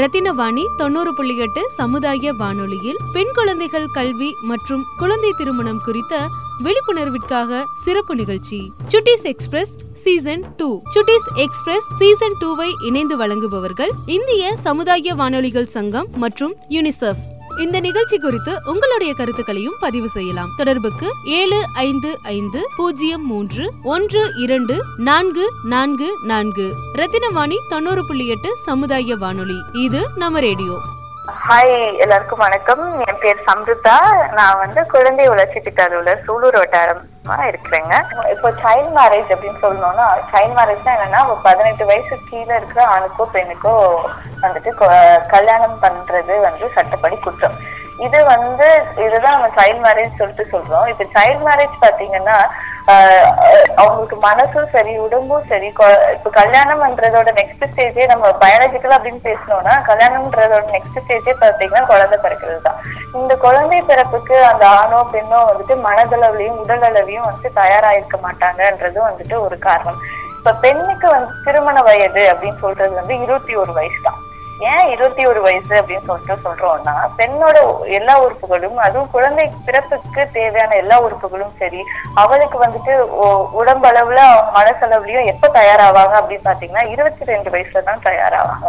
ரத்தினவாணி தொண்ணூறு புள்ளி எட்டு சமுதாய வானொலியில் பெண் குழந்தைகள் கல்வி மற்றும் குழந்தை திருமணம் குறித்த விழிப்புணர்விற்காக சிறப்பு நிகழ்ச்சி. Chutties express season two. Chutties express season டூவை இணைந்து வழங்குபவர்கள் இந்திய சமுதாய வானொலிகள் சங்கம் மற்றும் யூனிசெஃப். இந்த நிகழ்ச்சி குறித்து உங்களுடைய கருத்துக்களையும் பதிவு செய்யலாம். தொடர்புக்கு ஏழு ஐந்து ஐந்து பூஜ்ஜியம் மூன்று ஒன்று இரண்டு நான்கு நான்கு நான்கு. ரத்தினவாணி தொண்ணூறு புள்ளி எட்டு சமுதாய வானொலி. இது நம்ம ரேடியோ. ஹாய் எல்லாருக்கும் வணக்கம். என் பேர் சம்ருதா. நான் வந்து குழந்தை வளர்ச்சி திட்ட அலுவலர் சூலூர் வட்டாரமா இருக்கிறேங்க. இப்போ சைல்ட் மேரேஜ் அப்படின்னு சொல்லணும்னா சைல்ட் மேரேஜ்னா என்னன்னா பதினெட்டு வயசு கீழே இருக்கிற ஆணுக்கோ பெண்ணுக்கோ வந்துட்டு கல்யாணம் பண்றது வந்து சட்டப்படி குற்றம். இது வந்து இதுதான் நம்ம சைல்ட் மேரேஜ் சொல்லிட்டு சொல்றோம். இப்ப சைல்ட் மேரேஜ் பாத்தீங்கன்னா அவங்களுக்கு மனசும் சரி உடம்பும் சரி கொ- கல்யாணம் கல்யாணம்ன்றதோட நெக்ஸ்ட் ஸ்டேஜே நம்ம பயாலஜிக்கல் அப்படின்னு பேசணும்னா கல்யாணம்ன்றதோட நெக்ஸ்ட் ஸ்டேஜே பாத்தீங்கன்னா குழந்தை பிறக்கிறது தான் இந்த குழந்தை பிறப்புக்கு அந்த ஆணோ பெண்ணோ வந்துட்டு மனதளவுலயும் உடல் அளவையும் வந்து தயாராயிருக்க மாட்டாங்கன்றதும் வந்துட்டு ஒரு காரணம். இப்ப பெண்ணுக்கு வந்து திருமண வயது அப்படின்னு சொல்றது வந்து இருபத்தி ஒரு வயசு தான் ஏன் இருபத்தி ஒரு வயசு அப்படின்னு சொல்லிட்டு சொல்றோம்னா பெண்ணோட எல்லா உறுப்புகளும் அதுவும் குழந்தை பிறப்புக்கு தேவையான எல்லா உறுப்புகளும் சரி அவளுக்கு வந்துட்டு உடம்பளவுல அவங்க மனசளவுலயும் எப்ப தயாராவாங்க அப்படின்னு பாத்தீங்கன்னா இருபத்தி ரெண்டு வயசுல தான் தயாராவாங்க.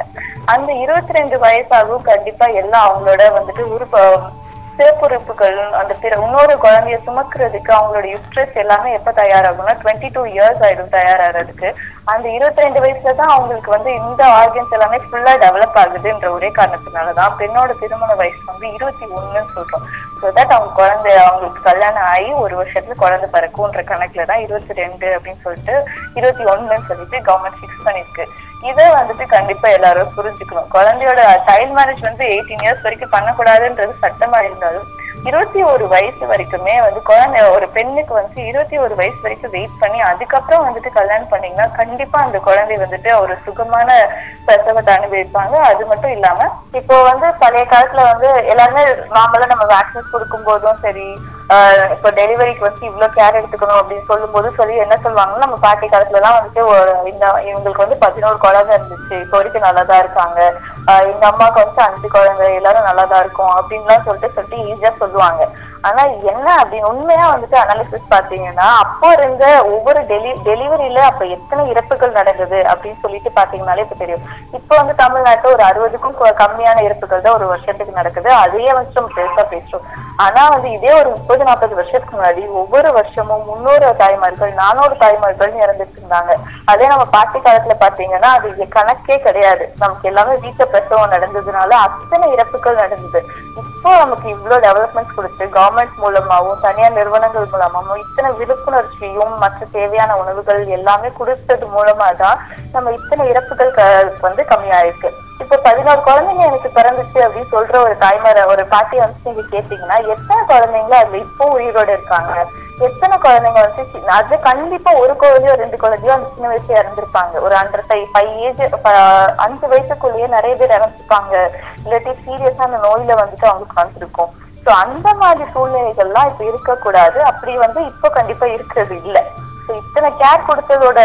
அந்த இருபத்தி ரெண்டு வயசாகவும் கண்டிப்பா எல்லாம் அவங்களோட வந்துட்டு உறுப்பு சிறப்புறுப்புகள் அந்த பிற இன்னொரு குழந்தைய சுமக்கிறதுக்கு அவங்களோட யுட்ரஸ் எல்லாமே எப்ப தயாராகும்னா டுவெண்ட்டி டூ இயர்ஸ் ஆயிடும் தயாராகிறதுக்கு. அந்த இருபத்தி ரெண்டு வயசுல தான் அவங்களுக்கு வந்து இந்த ஆர்கன்ஸ் எல்லாமே ஃபுல்லா டெவலப் ஆகுதுன்ற ஒரே காரணத்தினாலதான் பெண்ணோட திருமண வயசு வந்து இருபத்தி ஒண்ணுன்னு சொல்றோம். ஸோ தட் அவங்க குழந்தை அவங்களுக்கு கல்யாணம் ஆகி ஒரு வருஷத்துல குழந்தை பிறக்கும்ன்ற கணக்குல தான் இருபத்தி ரெண்டு அப்படின்னு சொல்லிட்டு இருபத்தி ஒண்ணுன்னு சொல்லிட்டு கவர்மெண்ட் ஃபிக்ஸ் பண்ணிருக்கு. இதை வந்துட்டு கண்டிப்பா எல்லாரும் புரிஞ்சுக்கணும். குழந்தையோட சைல்ட் மேரேஜ் வந்து எயிட்டீன் இயர்ஸ் வரைக்கும் பண்ணக்கூடாதுன்றது சட்டமா இருந்தாலும் இருபத்தி ஒரு வயசு வரைக்குமே வந்து குழந்தை ஒரு பெண்ணுக்கு வந்து இருபத்தி ஒரு வயசு வரைக்கும் வெயிட் பண்ணி அதுக்கப்புறம் வந்துட்டு கல்யாணம் பண்ணீங்கன்னா கண்டிப்பா அந்த குழந்தை வந்துட்டு ஒரு சுகமான பிரசவத்தை அனுபவிப்பாங்க. அது மட்டும் இல்லாம இப்போ வந்து பழைய காலத்துல வந்து எல்லாருமே நார்மலா நம்ம வேக்சின்ஸ் கொடுக்கும் போதும் சரி இப்போ டெலிவரிக்கு வந்து இவ்வளவு கேர் எடுத்துக்கணும் அப்படின்னு சொல்லும் போது சொல்லி என்ன சொல்லுவாங்கன்னா நம்ம பாட்டி காலத்துல எல்லாம் வந்துட்டு இந்த இவங்களுக்கு வந்து பதினோரு குழந்தை இருந்துச்சு. இப்போ வரைக்கும் நல்லா தான் இருக்காங்க. ஆஹ் எங்க அம்மாவுக்கு வந்துட்டு அஞ்சு குழந்தை எல்லாரும் நல்லா தான் இருக்கும் அப்படின்லாம் சொல்லிட்டு சொல்லிட்டு ஈஸியா சொல்லுவாங்க. ஆனா என்ன அப்படி? உண்மையா வந்துட்டு அனாலிசிஸ் பாத்தீங்கன்னா அப்போ இருந்த ஒவ்வொரு டெலி டெலிவரியில அப்ப எத்தனை இறப்புகள் நடந்தது அப்படின்னு சொல்லிட்டு பாத்தீங்கன்னாலே இப்ப தெரியும். இப்ப வந்து தமிழ்நாட்டுல ஒரு அறுபதுக்கும் கம்மியான இறப்புகள் தான் ஒரு வருஷத்துக்கு நடக்குது. அதையே வச்சு நம்ம பெருசா பேசுறோம். ஆனா வந்து இதே ஒரு முப்பது நாற்பது வருஷத்துக்கு முன்னாடி ஒவ்வொரு வருஷமும் முன்னூறு தாய்மார்கள் நானூறு தாய்மார்கள் இறந்துட்டு இருந்தாங்க. அதே நம்ம பாட்டி காலத்துல பாத்தீங்கன்னா அது கணக்கே கிடையாது. நமக்கு எல்லாமே வீட்டை பிரசவம் நடந்ததுனால அத்தனை இறப்புகள் நடந்தது. இப்போ நமக்கு இவ்வளவு டெவலப்மெண்ட்ஸ் கொடுத்து கவர்மெண்ட் கவர்மெண்ட் மூலமாவும் தனியார் நிறுவனங்கள் மூலமாவும் இத்தனை விழிப்புணர்ச்சியும் மற்ற தேவையான உணவுகள் எல்லாமே கொடுத்தது மூலமா தான் நம்ம இத்தனை இறப்புகள் க- வந்து கம்மியாயிருக்கு. இப்ப பதினோரு குழந்தைங்க எனக்கு பிறந்துச்சு அப்படின்னு சொல்ற ஒரு தாய்மார ஒரு பாட்டி வந்து நீங்க கேட்டீங்கன்னா எத்தனை குழந்தைங்க அதுல இப்போ உயிரோட இருக்காங்க. எத்தனை குழந்தைங்க வந்து அது கண்டிப்பா ஒரு குழந்தையோ ரெண்டு குழந்தையோ அந்த சின்ன வயசுல இறந்திருப்பாங்க. ஒரு அண்டர் ஃபைவ் ஃபைவ் ஏஜ் அஞ்சு வயசுக்குள்ளேயே நிறைய பேர் இறந்துருப்பாங்க. இல்லாட்டி சீரியஸான நோயில வந்துட்டு அவங்களுக்கு வந்திருக்கும். ஸோ அந்த மாதிரி சூழ்நிலைகள்லாம் இப்போ இருக்கக்கூடாது. அப்படி வந்து இப்போ கண்டிப்பா இருக்கிறது இல்லை. ஸோ இத்தனை கேர் கொடுத்ததோட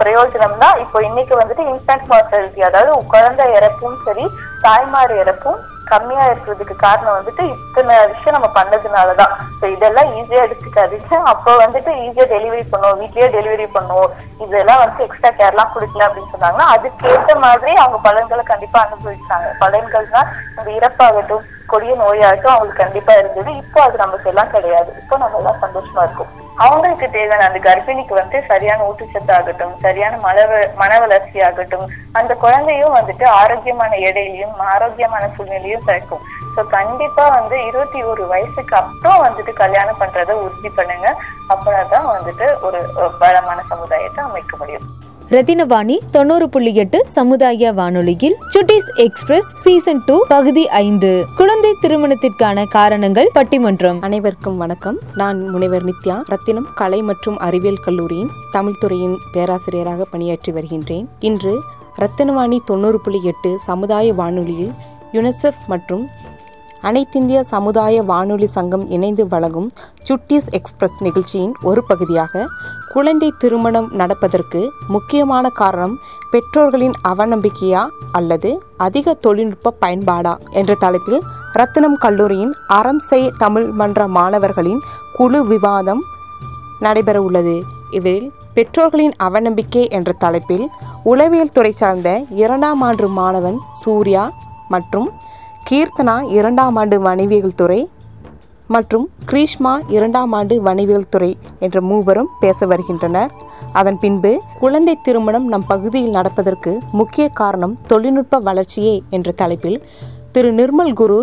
பிரயோஜனம் தான் இப்போ இன்னைக்கு வந்துட்டு இன்ஸ்டன்ட் மார்டாலிட்டி அதாவது குழந்தை இறப்பும் சரி தாய்மார் இறப்பும் கம்மியா இருக்கிறதுக்கு காரணம் வந்துட்டு இத்தனை விஷயம் நம்ம பண்ணதுனாலதான். ஸோ இதெல்லாம் ஈஸியா எடுத்துக்காதீங்க. அப்போ வந்துட்டு ஈஸியா டெலிவரி பண்ணுவோம். வீட்லயே டெலிவரி பண்ணுவோம். இதெல்லாம் வந்து எக்ஸ்ட்ரா கேர்லாம் கொடுக்கல அப்படின்னு சொன்னாங்கன்னா அதுக்கேற்ற மாதிரி அவங்க பலன்களை கண்டிப்பா அனுபவிச்சாங்க. பலன்கள்னா இந்த இறப்பாகட்டும் கொடிய நோயாகட்டும் அவங்களுக்கு கண்டிப்பா இருந்தது. இப்போ அது நமக்கு எல்லாம் கிடையாது. இப்போ நம்ம எல்லாம் சந்தோஷமா இருக்கும். அவங்களுக்கு தேவையான அந்த கர்ப்பிணிக்கு வந்து சரியான ஊட்டச்சத்து ஆகட்டும் சரியான மன மன வளர்ச்சி ஆகட்டும் அந்த குழந்தையும் வந்துட்டு ஆரோக்கியமான எடையிலையும் ஆரோக்கியமான சூழ்நிலையும் பிறக்கும். ஸோ கண்டிப்பா வந்து இருபத்தி ஒரு வயசுக்கு அப்புறம் வந்துட்டு கல்யாணம் பண்றதை உறுதி பண்ணுங்க. அப்பதான் வந்துட்டு ஒரு பலமான சமுதாயத்தை அமைக்க முடியும். ரத்தினவாணி தொண்ணூறு புள்ளி எட்டு சமுதாய வானொலியில் சுட்டிஸ் எக்ஸ்பிரஸ் சீசன் டூ பகுதி ஐந்து. குழந்தை திருமணத்திற்கான காரணங்கள் பட்டிமன்றம். அனைவருக்கும் வணக்கம். நான் முனைவர் நித்யா. ரத்தினம் கலை மற்றும் அறிவியல் கல்லூரியின் தமிழ்துறையின் பேராசிரியராக பணியாற்றி வருகின்றேன். இன்று ரத்தினவாணி தொண்ணூறு புள்ளி எட்டு சமுதாய வானொலியில் யுனிசெஃப் மற்றும் அனைத்திந்திய சமுதாய வானொலி சங்கம் இணைந்து வழங்கும் சுட்டீஸ் எக்ஸ்பிரஸ் நிகழ்ச்சியின் ஒரு பகுதியாக குழந்தை திருமணம் நடப்பதற்கு முக்கியமான காரணம் பெற்றோர்களின் அவநம்பிக்கையா அல்லது அதிக தொழில்நுட்ப பயன்பாடா என்ற தலைப்பில் ரத்தினம் கல்லூரியின் அறம் செய் தமிழ் மன்ற மாணவர்களின் குழு விவாதம் நடைபெற உள்ளது. இதில் பெற்றோர்களின் அவநம்பிக்கை என்ற தலைப்பில் உளவியல் துறை சார்ந்த இரண்டாம் ஆண்டு மாணவன் சூர்யா மற்றும் கீர்த்தனா இரண்டாம் ஆண்டு வணிவியல் துறை மற்றும் கிரீஷ்மா இரண்டாம் ஆண்டு வணிவியல் துறை என்ற மூவரும் பேச வருகின்றனர். அதன் பின்பு குழந்தை திருமணம் நம் பகுதியில் நடப்பதற்கு முக்கிய காரணம் தொழில்நுட்ப வளர்ச்சியே என்ற தலைப்பில் திரு நிர்மல் குரு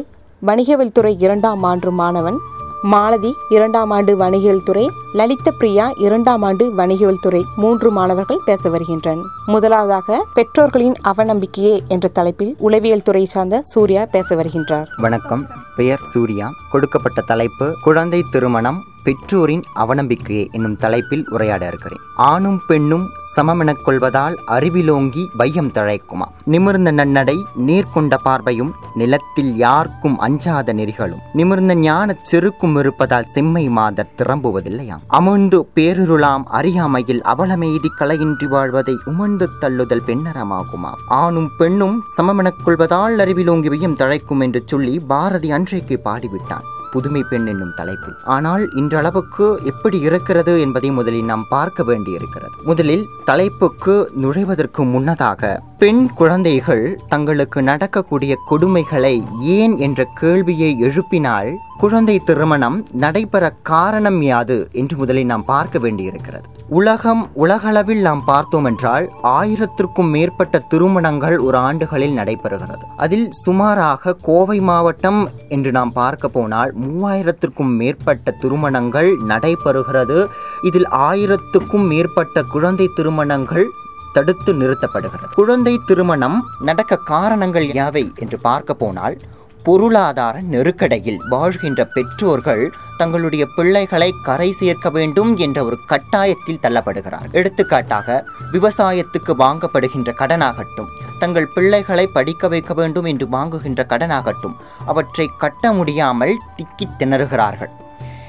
வணிகவியல் துறை இரண்டாம் ஆண்டு மாணவன் மாலதி இரண்டாம் ஆண்டு வணிகவியல் துறை லலித பிரியா இரண்டாம் ஆண்டு வணிகவியல் துறை மூன்று மாணவர்கள் பேச வருகின்றனர் முதலாவதாக பெற்றோர்களின் அவநம்பிக்கையே என்ற தலைப்பில் உளவியல் துறை சார்ந்த சூர்யா பேச வருகின்றார். வணக்கம். பெயர் சூர்யா. கொடுக்கப்பட்ட தலைப்பு குழந்தை திருமணம் பெற்றோரின் அவநம்பிக்கையே என்னும் தலைப்பில் உரையாட இருக்கிறேன். ஆணும் பெண்ணும் சமமெனக் கொள்வதால் அறிவிலோங்கி பையம் தழைக்குமா? நிமிர்ந்த நன்னடை நீர்கொண்ட பார்வையும் நிலத்தில் யாருக்கும் அஞ்சாத நெறிகளும். நிமிர்ந்த ஞான செருக்கும் இருப்பதால் செம்மை மாதர் திரம்புவதில்லையாம் அமர்ந்து பேருருளாம் அறியாமையில் அவலமெய்தி கலையின்றி வாழ்வதை உமர்ந்து தள்ளுதல் பெண்ணரமாகுமா? ஆணும் பெண்ணும் சமமெனக் கொள்வதால் அறிவிலோங்கி பையம் தழைக்கும் என்று சொல்லி பாரதி அன்றைக்கு பாடிவிட்டான். புதுமை பெண் என்னும் தலைப்பில். ஆனால் இன்றளவுக்கு எப்படி இருக்கிறது என்பதை முதலில் நாம் பார்க்க வேண்டியிருக்கிறது. முதலில் தலைப்புக்கு நுழைவதற்கு முன்னதாக பெண் குழந்தைகள் தங்களுக்கு நடக்கக்கூடிய கொடுமைகளை ஏன் என்ற கேள்வியை எழுப்பினால் குழந்தை திருமணம் நடைபெற காரணம் யாது என்று முதலில் நாம் பார்க்க வேண்டியிருக்கிறது. உலகம் உலகளவில் நாம் பார்த்தோம் என்றால் ஆயிரத்திற்கும் மேற்பட்ட திருமணங்கள் ஒரு ஆண்டுகளில் நடைபெறுகிறது. அதில் சுமாராக கோவை மாவட்டம் என்று நாம் பார்க்க போனால் மூவாயிரத்திற்கும் மேற்பட்ட திருமணங்கள் நடைபெறுகிறது. இதில் ஆயிரத்துக்கும் மேற்பட்ட குழந்தை திருமணங்கள் தடுத்து நிறுத்தப்படுகிறது. குழந்தை திருமணம் நடக்க காரணங்கள் யாவை என்று பார்க்க போனால் பொருளாதார நெருக்கடியில் வாழ்கின்ற பெற்றோர்கள் தங்களுடைய பிள்ளைகளை கரை சேர்க்க வேண்டும் என்ற ஒரு கட்டாயத்தில் தள்ளப்படுகிறார் எடுத்துக்காட்டாக விவசாயத்துக்கு வாங்கப்படுகின்ற கடனாகட்டும் தங்கள் பிள்ளைகளை படிக்க வைக்க வேண்டும் என்று வாங்குகின்ற கடனாகட்டும் அவற்றை கட்ட முடியாமல் திக்கித் திணறுகிறார்கள்.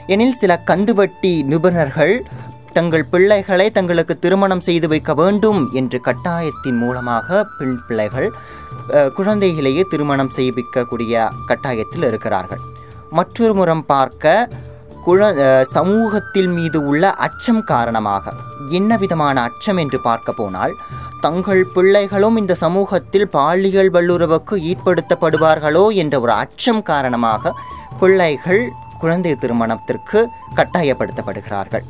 எனில் சில கந்துவட்டி நிபுணர்கள் தங்கள் பிள்ளைகளை தங்களுக்கு திருமணம் செய்து வைக்க வேண்டும் என்று கட்டாயத்தின் மூலமாக பெண் பிள்ளைகள் குழந்தைகளையே திருமணம் செய்விக்கக்கூடிய கட்டாயத்தில் இருக்கிறார்கள். மற்றொரு முறம் பார்க்க குழ சமூகத்தில் மீது உள்ள அச்சம் காரணமாக. என்ன விதமான அச்சம் என்று பார்க்க போனால் தங்கள் பிள்ளைகளும் இந்த சமூகத்தில் பாலியல் வல்லுறவுக்கு ஈட்படுத்தப்படுவார்களோ என்ற ஒரு அச்சம் காரணமாக பிள்ளைகள் குழந்தை திருமணத்திற்கு கட்டாயப்படுத்தப்படுகிறார்கள்.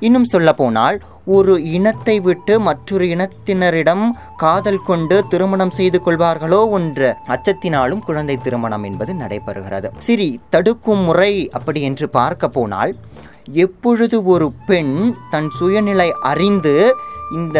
இன்னும் சொல்ல போனால் ஒரு இனத்தை விட்டு மற்றொரு இனத்தினரிடம் காதல் கொண்டு திருமணம் செய்து கொள்வார்களோ என்ற அச்சத்தினாலும் குழந்தை திருமணம் என்பது நடைபெறுகிறது. சரி தடுக்கும் முறை அப்படி என்று பார்க்க போனால் எப்பொழுது ஒரு பெண் தன் சுயநிலை அறிந்து இந்த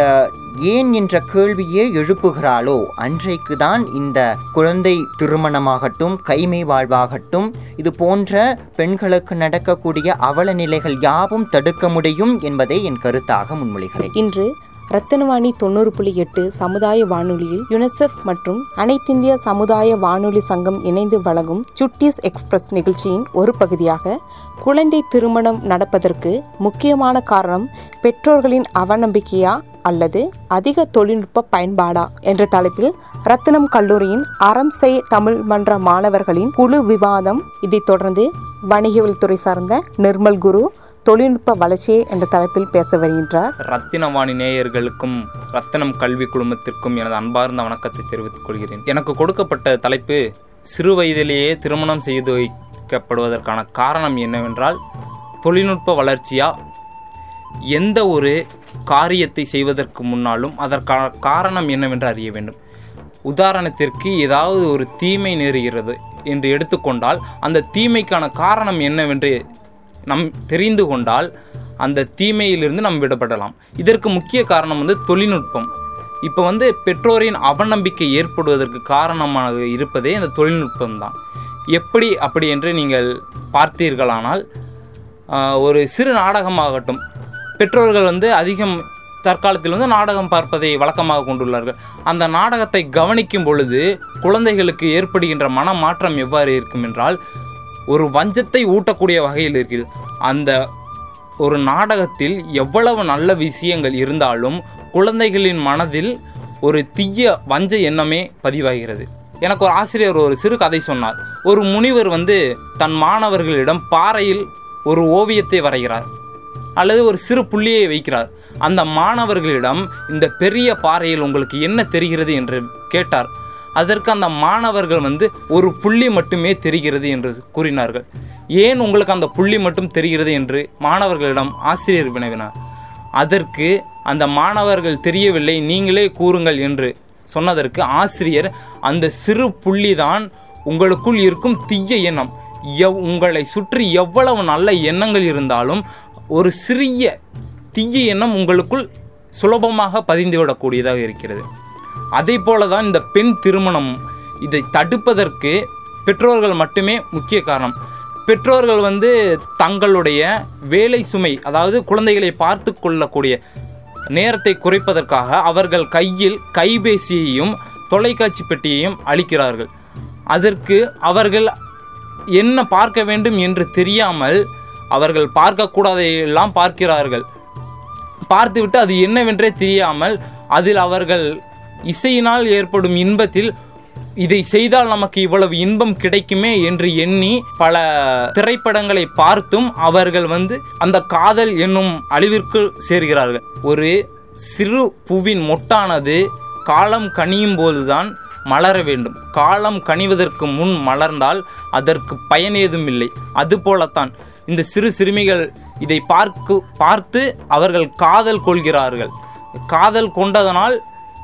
ஏன் என்ற கேள்வியே எழுப்புகிறாளோ? அன்றைக்கு தான் இந்த குழந்தை திருமணமாகட்டும் கைமை வாழ்வாகட்டும் இது போன்ற பெண்களுக்கு நடக்கக்கூடிய அவல நிலைகள் யாவும் தடுக்க முடியும் என்பதை என் கருத்தாக முன்மொழிகிறேன். இன்று ரத்தினவாணி தொண்ணூறு புள்ளி எட்டு சமுதாய வானொலியில் யுனிசெஃப் மற்றும் அனைத்திந்திய சமுதாய வானொலி சங்கம் இணைந்து வழங்கும் சுட்டிஸ் எக்ஸ்பிரஸ் நிகழ்ச்சியின் ஒரு பகுதியாக குழந்தை திருமணம் நடப்பதற்கு முக்கியமான காரணம் பெற்றோர்களின் அவநம்பிக்கையா அல்லது அதிக தொழில்நுட்ப பயன்பாடா என்ற தலைப்பில் ரத்தினம் கல்லூரியின் அறம் செய் தமிழ் மன்ற மாணவர்களின் குழு விவாதம் இதைத் தொடர்ந்து வணிகவியல் துறை சார்ந்த நிர்மல் குரு தொழில்நுட்ப வளர்ச்சியே என்ற தலைப்பில் பேச வருகின்றார். ரத்தினவாணி நேயர்களுக்கும் ரத்தினம் கல்வி குழுமத்திற்கும் எனது அன்பார்ந்த வணக்கத்தை தெரிவித்துக் கொள்கிறேன். எனக்கு கொடுக்கப்பட்ட தலைப்பு சிறு வயதிலேயே திருமணம் செய்து வைக்கப்படுவதற்கான காரணம் என்னவென்றால் தொழில்நுட்ப வளர்ச்சியா? எந்த ஒரு காரியத்தை செய்வதற்கு முன்னாலும் அதற்கான காரணம் என்னவென்று அறிய வேண்டும். உதாரணத்திற்கு ஏதாவது ஒரு தீமை நேருகிறது என்று எடுத்துக்கொண்டால் அந்த தீமைக்கான காரணம் என்னவென்று நம் தெரிந்து கொண்டால் அந்த தீமையிலிருந்து நாம் விடப்படலாம் இதற்கு முக்கிய காரணம் வந்து தொழில்நுட்பம். இப்போ வந்து பெற்றோரின் அவநம்பிக்கை ஏற்படுவதற்கு காரணமாக இருப்பதே இந்த தொழில்நுட்பம் தான். எப்படி அப்படி என்று நீங்கள் பார்த்தீர்களானால் ஒரு சிறு நாடகமாகட்டும் பெற்றோர்கள் வந்து அதிகம் தற்காலத்தில் வந்து நாடகம் பார்ப்பதை வழக்கமாக கொண்டுள்ளார்கள். அந்த நாடகத்தை கவனிக்கும் பொழுது குழந்தைகளுக்கு ஏற்படுகின்ற மனமாற்றம் எவ்வாறு இருக்கும் என்றால் ஒரு வஞ்சத்தை ஊட்டக்கூடிய வகையில் இருக்கிறது. அந்த ஒரு நாடகத்தில் எவ்வளவு நல்ல விஷயங்கள் இருந்தாலும் குழந்தைகளின் மனதில் ஒரு தீய வஞ்ச எண்ணமே பதிவாகிறது. எனக்கு ஒரு ஆசிரியர் ஒரு சிறு கதை சொன்னார். ஒரு முனிவர் வந்து தன் மாணவர்களிடம் பாறையில் ஒரு ஓவியத்தை வரைகிறார். அல்லது ஒரு சிறு புள்ளியை வைக்கிறார். அந்த மாணவர்களிடம் இந்த பெரிய பாறையில் உங்களுக்கு என்ன தெரிகிறது? என்று கேட்டார். அதற்கு அந்த மாணவர்கள் வந்து ஒரு புள்ளி மட்டுமே தெரிகிறது என்று கூறினார்கள். ஏன் உங்களுக்கு அந்த புள்ளி மட்டும் தெரிகிறது என்று மாணவர்களிடம் ஆசிரியர் வினவினார். அதற்கு அந்த மாணவர்கள் தெரியவில்லை நீங்களே கூறுங்கள் என்று சொன்னதற்கு ஆசிரியர் அந்த சிறு புள்ளிதான் உங்களுக்குள் இருக்கும் தீய எண்ணம். எவ் உங்களை சுற்றி எவ்வளவு நல்ல எண்ணங்கள் இருந்தாலும் ஒரு சிறிய தீய எண்ணம் உங்களுக்குள் சுலபமாக பதிந்துவிடக்கூடியதாக இருக்கிறது. அதே போல தான் இந்த பெண் திருமணம் இதை தடுப்பதற்கு பெற்றோர்கள் மட்டுமே முக்கிய காரணம். பெற்றோர்கள் வந்து தங்களுடைய வேலை சுமை அதாவது குழந்தைகளை பார்த்து கொள்ளக்கூடிய நேரத்தை குறைப்பதற்காக அவர்கள் கையில் கைபேசியையும் தொலைக்காட்சி பெட்டியையும் அளிக்கிறார்கள். அதற்கு அவர்கள் என்ன பார்க்க வேண்டும் என்று தெரியாமல் அவர்கள் பார்க்கக்கூடாதையெல்லாம் பார்க்கிறார்கள். பார்த்துவிட்டு அது என்னவென்றே தெரியாமல் அதில் அவர்கள் இசையினால் ஏற்படும் இன்பத்தில் இதை செய்தால் நமக்கு இவ்வளவு இன்பம் கிடைக்குமே என்று எண்ணி பல திரைப்படங்களை பார்த்தும் அவர்கள் வந்து அந்த காதல் என்னும் அழிவிற்கு சேர்கிறார்கள். ஒரு சிறு பூவின் மொட்டானது காலம் கனியும் போதுதான் மலர வேண்டும். காலம் கனிவதற்கு முன் மலர்ந்தால் அதற்கு பயன் ஏதும் இல்லை. அதுபோலத்தான் இந்த சிறு சிறுமிகள் இதை பார்க்கு பார்த்து அவர்கள் காதல் கொள்கிறார்கள். காதல் கொண்டதனால்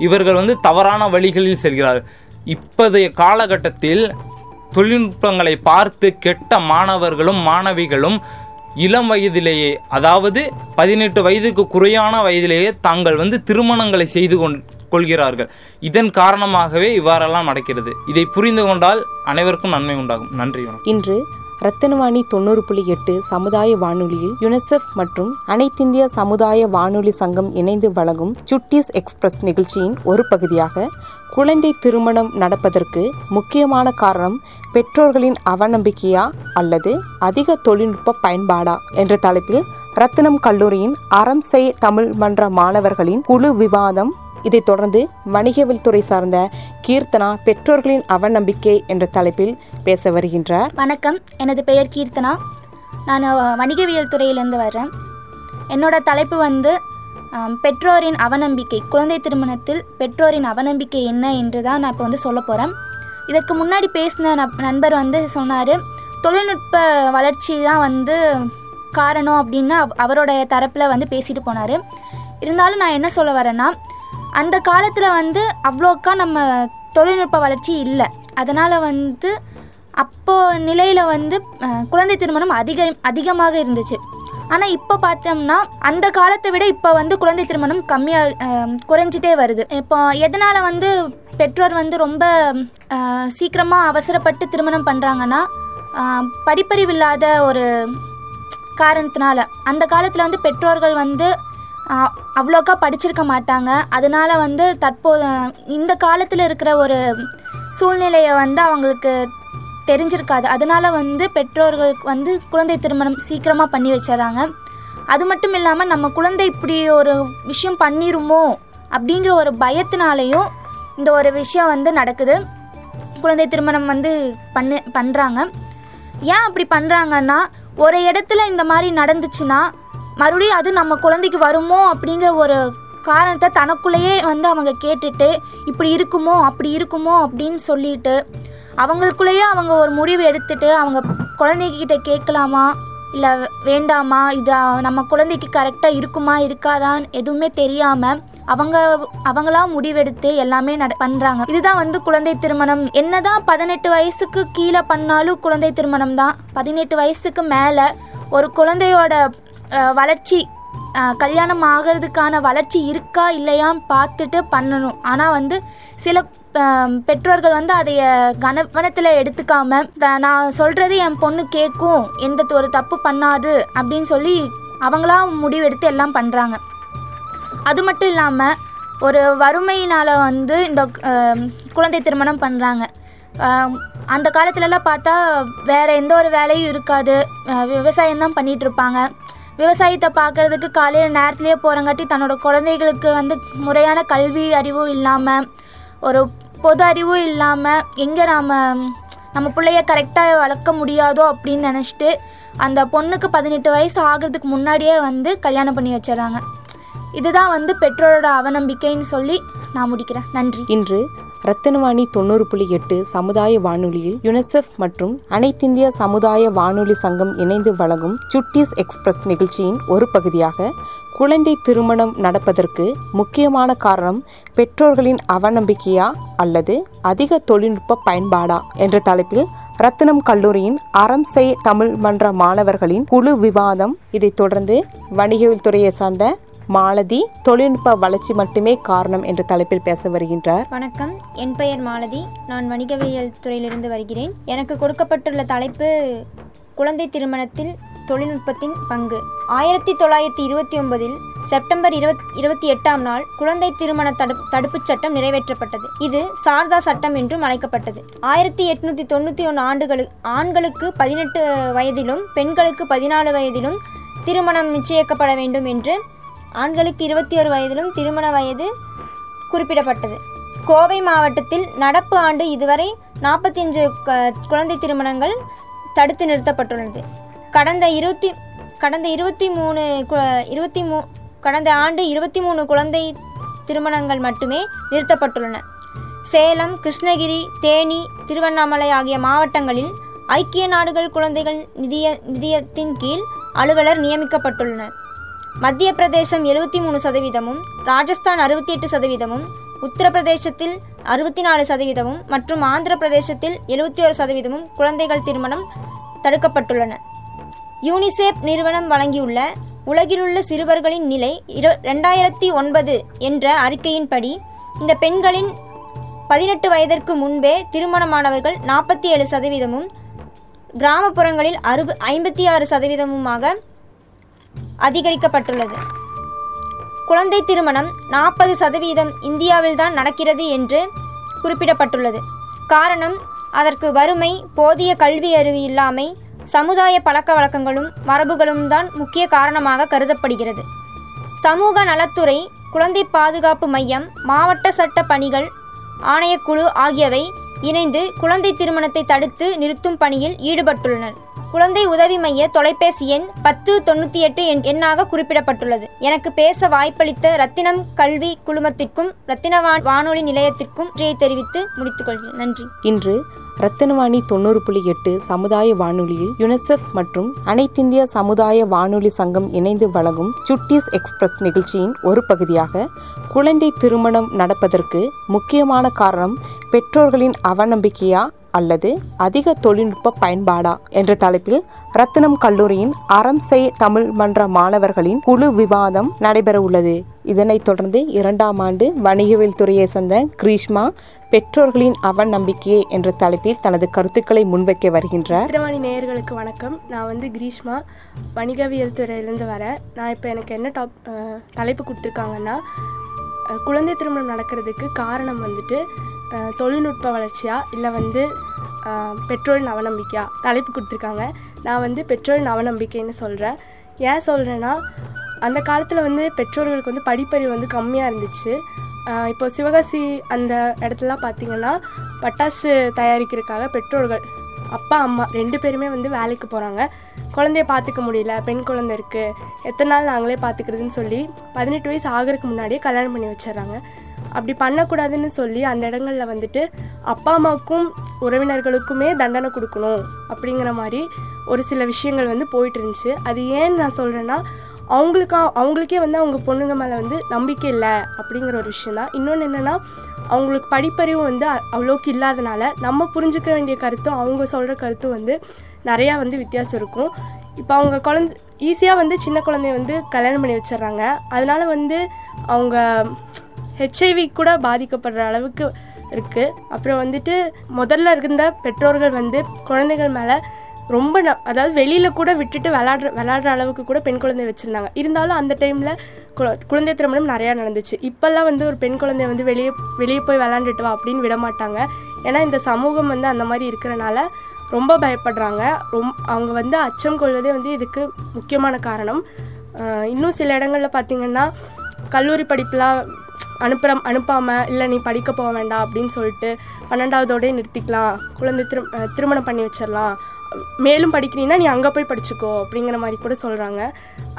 இவர்கள் வந்து தவறான வழிகளில் செல்கிறார்கள். இப்போதைய காலகட்டத்தில் தொழில்நுட்பங்களை பார்த்து கெட்ட மாணவர்களும் மாணவிகளும் இளம் வயதிலேயே அதாவது பதினெட்டு வயதுக்கு குறையான வயதிலேயே தாங்கள் வந்து திருமணங்களை செய்து கொள்கிறார்கள். இதன் காரணமாகவே இவ்வாறெல்லாம் நடக்கிறது. இதை புரிந்து கொண்டால் அனைவருக்கும் நன்மை உண்டாகும். நன்றி வணக்கம். இன்று ரத்தினவாணி தொண்ணூறு புள்ளி எட்டு சமுதாய வானொலியில் யுனிசெஃப் மற்றும் அனைத்திந்திய சமுதாய வானொலி சங்கம் இணைந்து வழங்கும் சுட்டீஸ் எக்ஸ்பிரஸ் நிகழ்ச்சியின் ஒரு பகுதியாக குழந்தை திருமணம் நடப்பதற்கு முக்கியமான காரணம் பெற்றோர்களின் அவநம்பிக்கையா அல்லது அதிக தொழில்நுட்ப பயன்பாடா என்ற தலைப்பில் ரத்தினம் கல்லூரியின் அறம் செய் தமிழ் மன்ற மாணவர்களின் குழு விவாதம் இதைத் தொடர்ந்து வணிகவியல் துறை சார்ந்த கீர்த்தனா பெற்றோர்களின் அவநம்பிக்கை என்ற தலைப்பில் பேச வருகின்றார். வணக்கம். எனது பெயர் கீர்த்தனா. நான் வணிகவியல் துறையிலேருந்து வர்றேன். என்னோட தலைப்பு வந்து பெற்றோரின் அவநம்பிக்கை குழந்தை திருமணத்தில் பெற்றோரின் அவநம்பிக்கை என்ன என்று தான் நான் இப்போ வந்து சொல்ல போகிறேன் இதற்கு முன்னாடி பேசின நண்பர் வந்து சொன்னார் தொழில்நுட்ப வளர்ச்சி தான் வந்து காரணம் அப்படின்னு அவரோட தரப்பில் வந்து பேசிட்டு போனார். இருந்தாலும் நான் என்ன சொல்ல வரேன்னா அந்த காலத்தில் வந்து அவ்வளோக்கா நம்ம தொழில்நுட்ப வளர்ச்சி இல்லை. அதனால் வந்து அப்போ நிலையில் வந்து குழந்தை திருமணம் அதிக அதிகமாக இருந்துச்சு. ஆனால் இப்போ பார்த்தோம்னா அந்த காலத்தை விட இப்போ வந்து குழந்தை திருமணம் கம்மியாக குறைஞ்சிட்டே வருது. இப்போ எதனால் வந்து பெற்றோர் வந்து ரொம்ப சீக்கிரமாக அவசரப்பட்டு திருமணம் பண்ணுறாங்கன்னா படிப்பறிவு இல்லாத ஒரு காரணத்தினால. அந்த காலத்தில் வந்து பெற்றோர்கள் வந்து அவ்வளோக்கா படிச்சிருக்க மாட்டாங்க. அதனால வந்து தற்போது இந்த காலத்தில் இருக்கிற ஒரு சூழ்நிலையை வந்து அவங்களுக்கு தெரிஞ்சிருக்காது. அதனால வந்து பெற்றோர்களுக்கு வந்து குழந்தை திருமணம் சீக்கிரமாக பண்ணி வச்சிடறாங்க. அது மட்டும் இல்லாமல் நம்ம குழந்தை இப்படி ஒரு விஷயம் பண்ணிருமோ அப்படிங்கிற ஒரு பயத்தினாலையும் இந்த ஒரு விஷயம் வந்து நடக்குது. குழந்தை திருமணம் வந்து பண்ணு பண்ணுறாங்க ஏன் அப்படி பண்ணுறாங்கன்னா ஒரு இடத்துல இந்த மாதிரி நடந்துச்சுன்னா மறுபடியும் அது நம்ம குழந்தைக்கு வருமோ அப்படிங்கிற ஒரு காரணத்தை தனக்குள்ளேயே வந்து அவங்க கேட்டுட்டு இப்படி இருக்குமோ அப்படி இருக்குமோ அப்படின்னு சொல்லிட்டு அவங்களுக்குள்ளேயே அவங்க ஒரு முடிவு எடுத்துட்டு அவங்க குழந்தைகிட்ட கேட்கலாமா? இல்லை வேண்டாமா? இது நம்ம குழந்தைக்கு கரெக்டாக இருக்குமா இருக்காதான்னு எதுவுமே தெரியாமல் அவங்க அவங்களா முடிவெடுத்து எல்லாமே நட பண்ணுறாங்க இதுதான் வந்து குழந்தை திருமணம். என்னதான் பதினெட்டு வயசுக்கு கீழே பண்ணாலும் குழந்தை திருமணம் தான் பதினெட்டு வயசுக்கு மேலே ஒரு குழந்தையோட வளர்ச்சி. கல்யாணம் ஆகிறதுக்கான வளர்ச்சி இருக்கா இல்லையான்னு பார்த்துட்டு பண்ணணும். ஆனால் வந்து சில பெற்றோர்கள் வந்து அதைய கனவனத்தில் எடுத்துக்காம நான் சொல்கிறது என் பொண்ணு கேட்கும் எந்த ஒரு தப்பு பண்ணாது அப்படின்னு சொல்லி அவங்களா முடிவெடுத்து எல்லாம் பண்ணுறாங்க அது மட்டும் இல்லாமல் ஒரு வறுமையினால் வந்து இந்த குழந்தை திருமணம் பண்ணுறாங்க அந்த காலத்துலலாம் பார்த்தா வேறு எந்த ஒரு வேலையும் இருக்காது. விவசாயம் தான் பண்ணிகிட்ருப்பாங்க இருப்பாங்க. விவசாயத்தை பார்க்குறதுக்கு காலையில் நேரத்துலேயே போகிறங்காட்டி தன்னோட குழந்தைகளுக்கு வந்து முறையான கல்வி அறிவும் இல்லாமல் ஒரு பொது அறிவும் இல்லாமல் எங்கே நாம் நம்ம பிள்ளைய கரெக்டாக வளர்க்க முடியாதோ அப்படின்னு நினச்சிட்டு அந்த பொண்ணுக்கு பதினெட்டு வயசு ஆகிறதுக்கு முன்னாடியே வந்து கல்யாணம் பண்ணி வச்சிடுறாங்க. இதுதான் வந்து பெற்றோரோட அவநம்பிக்கைன்னு சொல்லி நான் முடிக்கிறேன். நன்றி. இன்று ரத்தினவாணி தொண்ணூறு புள்ளி எட்டு சமுதாய வானொலியில் யுனிசெஃப் மற்றும் அனைத்திந்திய சமுதாய வானொலி சங்கம் இணைந்து வழங்கும் சுட்டிஸ் எக்ஸ்பிரஸ் நிகழ்ச்சியின் ஒரு பகுதியாக குழந்தை திருமணம் நடப்பதற்கு முக்கியமான காரணம் பெற்றோர்களின் அவநம்பிக்கையா அல்லது அதிக தொழில்நுட்ப பயன்பாடா என்ற தலைப்பில் ரத்தினம் கல்லூரியின் அறம் செய் தமிழ் மன்ற மாணவர்களின் குழு விவாதம். இதைத் தொடர்ந்து வணிகவியல் துறையை சார்ந்த மாலதி தொழில்நுட்ப வளர்ச்சி மட்டுமே காரணம் என்ற தலைப்பில் பேச வருகின்றார். வணக்கம். என் பெயர் மாலதி. நான் வணிகவியல் துறையிலிருந்து வருகிறேன். எனக்கு கொடுக்கப்பட்டுள்ள தலைப்பு குழந்தை திருமணத்தில் தொழில்நுட்பத்தின் பங்கு. ஆயிரத்தி தொள்ளாயிரத்தி இருபத்தி ஒன்பதில் செப்டம்பர் இருபத் இருபத்தி எட்டாம் நாள் குழந்தை திருமண தடு தடுப்புச் சட்டம் நிறைவேற்றப்பட்டது. இது சாரதா சட்டம் என்றும் அழைக்கப்பட்டது. ஆயிரத்தி எட்நூத்தி தொண்ணூற்றி ஒன்று ஆண்டுகளு ஆண்களுக்கு பதினெட்டு வயதிலும் பெண்களுக்கு பதினாலு வயதிலும் திருமணம் நிச்சயிக்கப்பட வேண்டும் என்று ஆண்களுக்கு இருபத்தி ஒரு வயதிலும் திருமண வயது குறிப்பிடப்பட்டது. கோவை மாவட்டத்தில் நடப்பு ஆண்டு இதுவரை நாற்பத்தி அஞ்சு குழந்தை திருமணங்கள் தடுத்து நிறுத்தப்பட்டுள்ளது. கடந்த இருபத்தி கடந்த இருபத்தி மூணு கு- இருபத்தி மூ கடந்த ஆண்டு இருபத்தி மூணு குழந்தை திருமணங்கள் மட்டுமே நிறுத்தப்பட்டுள்ளன. சேலம் கிருஷ்ணகிரி தேனி திருவண்ணாமலை ஆகிய மாவட்டங்களில் ஐக்கிய நாடுகள் குழந்தைகள் நிதிய நிதியத்தின் கீழ் அலுவலர் நியமிக்கப்பட்டுள்ளனர். மத்திய பிரதேசம் எழுபத்தி மூணு சதவீதமும் ராஜஸ்தான் அறுபத்தி எட்டு சதவீதமும் உத்தரப்பிரதேசத்தில் அறுபத்தி நாலு சதவீதமும் மற்றும் ஆந்திர பிரதேசத்தில் எழுபத்தி ஒரு சதவீதமும் குழந்தைகள் திருமணம் தடுக்கப்பட்டுள்ளன. யூனிசெஃப் நிறுவனம் வழங்கியுள்ள உலகிலுள்ள சிறுவர்களின் நிலை இரு ரெண்டாயிரத்தி ஒன்பது என்ற அறிக்கையின்படி இந்த பெண்களின் பதினெட்டு வயதிற்கு முன்பே திருமணமானவர்கள் நாற்பத்தி ஏழு சதவீதமும் கிராமப்புறங்களில் அறுப ஐம்பத்தி ஆறு சதவீதமுமாக அதிகரிக்கப்பட்டுள்ளது. குழந்தை திருமணம் நாற்பது சதவீதம் இந்தியாவில்தான் நடக்கிறது என்று குறிப்பிடப்பட்டுள்ளது. காரணம் அதற்கு வறுமை போதிய கல்வி அறிவு இல்லாமை சமுதாய பழக்க வழக்கங்களும் மரபுகளும் தான் முக்கிய காரணமாக கருதப்படுகிறது. சமூக நலத்துறை குழந்தை பாதுகாப்பு மையம் மாவட்ட சட்ட பணிகள் ஆணையக்குழு ஆகியவை இணைந்து குழந்தை திருமணத்தை தடுத்து நிறுத்தும் பணியில் ஈடுபட்டுள்ளனர் குழந்தை உதவி மைய தொலைபேசி எண் பத்து தொண்ணூற்றி எட்டு எண்ணாக குறிப்பிடப்பட்டுள்ளது. எனக்கு பேச வாய்ப்பளித்த ரத்தினம் கல்வி குழுமத்திற்கும் ரத்தின வா- வானொலி நிலையத்திற்கும் நன்றியை தெரிவித்து முடித்துக்கொள்கிறேன். நன்றி. இன்று ரத்தினவாணி தொண்ணூறு புள்ளி எட்டு சமுதாய வானொலியில் யுனிசெஃப் மற்றும் அனைத்திந்திய சமுதாய வானொலி சங்கம் இணைந்து வழங்கும் சுட்டிஸ் எக்ஸ்பிரஸ் நிகழ்ச்சியின் ஒரு பகுதியாக குழந்தை திருமணம் நடப்பதற்கு முக்கியமான காரணம் பெற்றோர்களின் அவநம்பிக்கையா அல்லது அதிக தொழில்நுட்ப பயன்பாடா என்ற தலைப்பில் ரத்தினம் கல்லூரியின் அறம் செய் தமிழ் மன்ற மாணவர்களின் குழு விவாதம் நடைபெற உள்ளது இதனைத் தொடர்ந்து இரண்டாம் ஆண்டு வணிகவியல் துறையை சேர்ந்த கிரீஷ்மா பெற்றோர்களின் அவநம்பிக்கையே என்ற தலைப்பில் தனது கருத்துக்களை முன்வைக்க வருகின்றார். திருவாணி நேயர்களுக்கு வணக்கம். நான் வந்து கிரீஷ்மா வணிகவியல் துறையிலேருந்து வரேன் நான் இப்போ எனக்கு என்ன டாப் தலைப்பு கொடுத்துருக்காங்கன்னா குழந்தை திருமணம் நடக்கிறதுக்கு காரணம் வந்துட்டு தொழில்நுட்ப வளர்ச்சியா? இல்லை வந்து பெற்றோர் நவநம்பிக்கையா தலைப்பு கொடுத்துருக்காங்க. நான் வந்து பெற்றோர் நவநம்பிக்கைன்னு சொல்கிறேன் ஏன் சொல்கிறேன்னா அந்த காலத்தில் வந்து பெற்றோர்களுக்கு வந்து படிப்பறிவு வந்து கம்மியாக இருந்துச்சு. இப்போ சிவகாசி அந்த இடத்துலலாம் பார்த்திங்கன்னா பட்டாசு தயாரிக்கிறதுக்காக பெற்றோர்கள் அப்பா அம்மா ரெண்டு பேருமே வந்து வேலைக்கு போகிறாங்க குழந்தைய பார்த்துக்க முடியல பெண் குழந்தை இருக்குது எத்தனை நாள் நாங்களே பார்த்துக்கிறதுன்னு சொல்லி பதினெட்டு வயசு ஆகிறதுக்கு முன்னாடியே கல்யாணம் பண்ணி வச்சிடறாங்க. அப்படி பண்ணக்கூடாதுன்னு சொல்லி அந்த இடங்களில் வந்துட்டு அப்பா அம்மாவுக்கும் உறவினர்களுக்குமே தண்டனை கொடுக்கணும் அப்படிங்கிற மாதிரி ஒரு சில விஷயங்கள் வந்து போயிட்டு இருந்துச்சு அது ஏன் நான் சொல்கிறேன்னா அவங்களுக்கா அவங்களுக்கே வந்து அவங்க பொண்ணுங்க மேலே வந்து நம்பிக்கை இல்லை அப்படிங்கிற ஒரு விஷயம் தான். இன்னொன்று என்னென்னா அவங்களுக்கு படிப்பறிவும் வந்து அவ்வளோக்கு இல்லாதனால நம்ம புரிஞ்சுக்க வேண்டிய கருத்தும் அவங்க சொல்கிற கருத்தும் வந்து நிறையா வந்து வித்தியாசம் இருக்கும். இப்போ அவங்க குழந்த ஈஸியாக வந்து சின்ன குழந்தைய வந்து கல்யாணம் பண்ணி வச்சிடுறாங்க. அதனால வந்து அவங்க ஹெச்ஐவி கூட பாதிக்கப்படுற அளவுக்கு இருக்குது அப்புறம் வந்துட்டு முதல்ல இருந்த பெற்றோர்கள் வந்து குழந்தைகள் மேலே ரொம்ப ந அதாவது வெளியில் கூட விட்டுட்டு விளாடுற விளாடுற அளவுக்கு கூட பெண் குழந்தை வச்சுருந்தாங்க. இருந்தாலும் அந்த டைமில் குழந்தை திருமணம் நிறையா நடந்துச்சு. இப்போல்லாம் வந்து ஒரு பெண் குழந்தைய வந்து வெளியே வெளியே போய் விளாண்டுட்டு வா அப்படின்னு விட மாட்டாங்க. ஏன்னா இந்த சமூகம் வந்து அந்த மாதிரி இருக்கிறனால ரொம்ப பயப்படுறாங்க. ரொம் அவங்க வந்து அச்சம் கொள்வதே வந்து இதுக்கு முக்கியமான காரணம். இன்னும் சில இடங்களில் பார்த்திங்கன்னா கல்லூரி படிப்புலாம் அனுப்புற அனுப்பாமல் இல்லை நீ படிக்க போக வேண்டாம் அப்படின்னு சொல்லிட்டு பன்னெண்டாவதோடய நிறுத்திக்கலாம். குழந்தை திரு திருமணம் பண்ணி வச்சிடலாம். மேலும் படிக்கிறீன்னா நீ அங்கே போய் படிச்சுக்கோ அப்படிங்கிற மாதிரி கூட சொல்கிறாங்க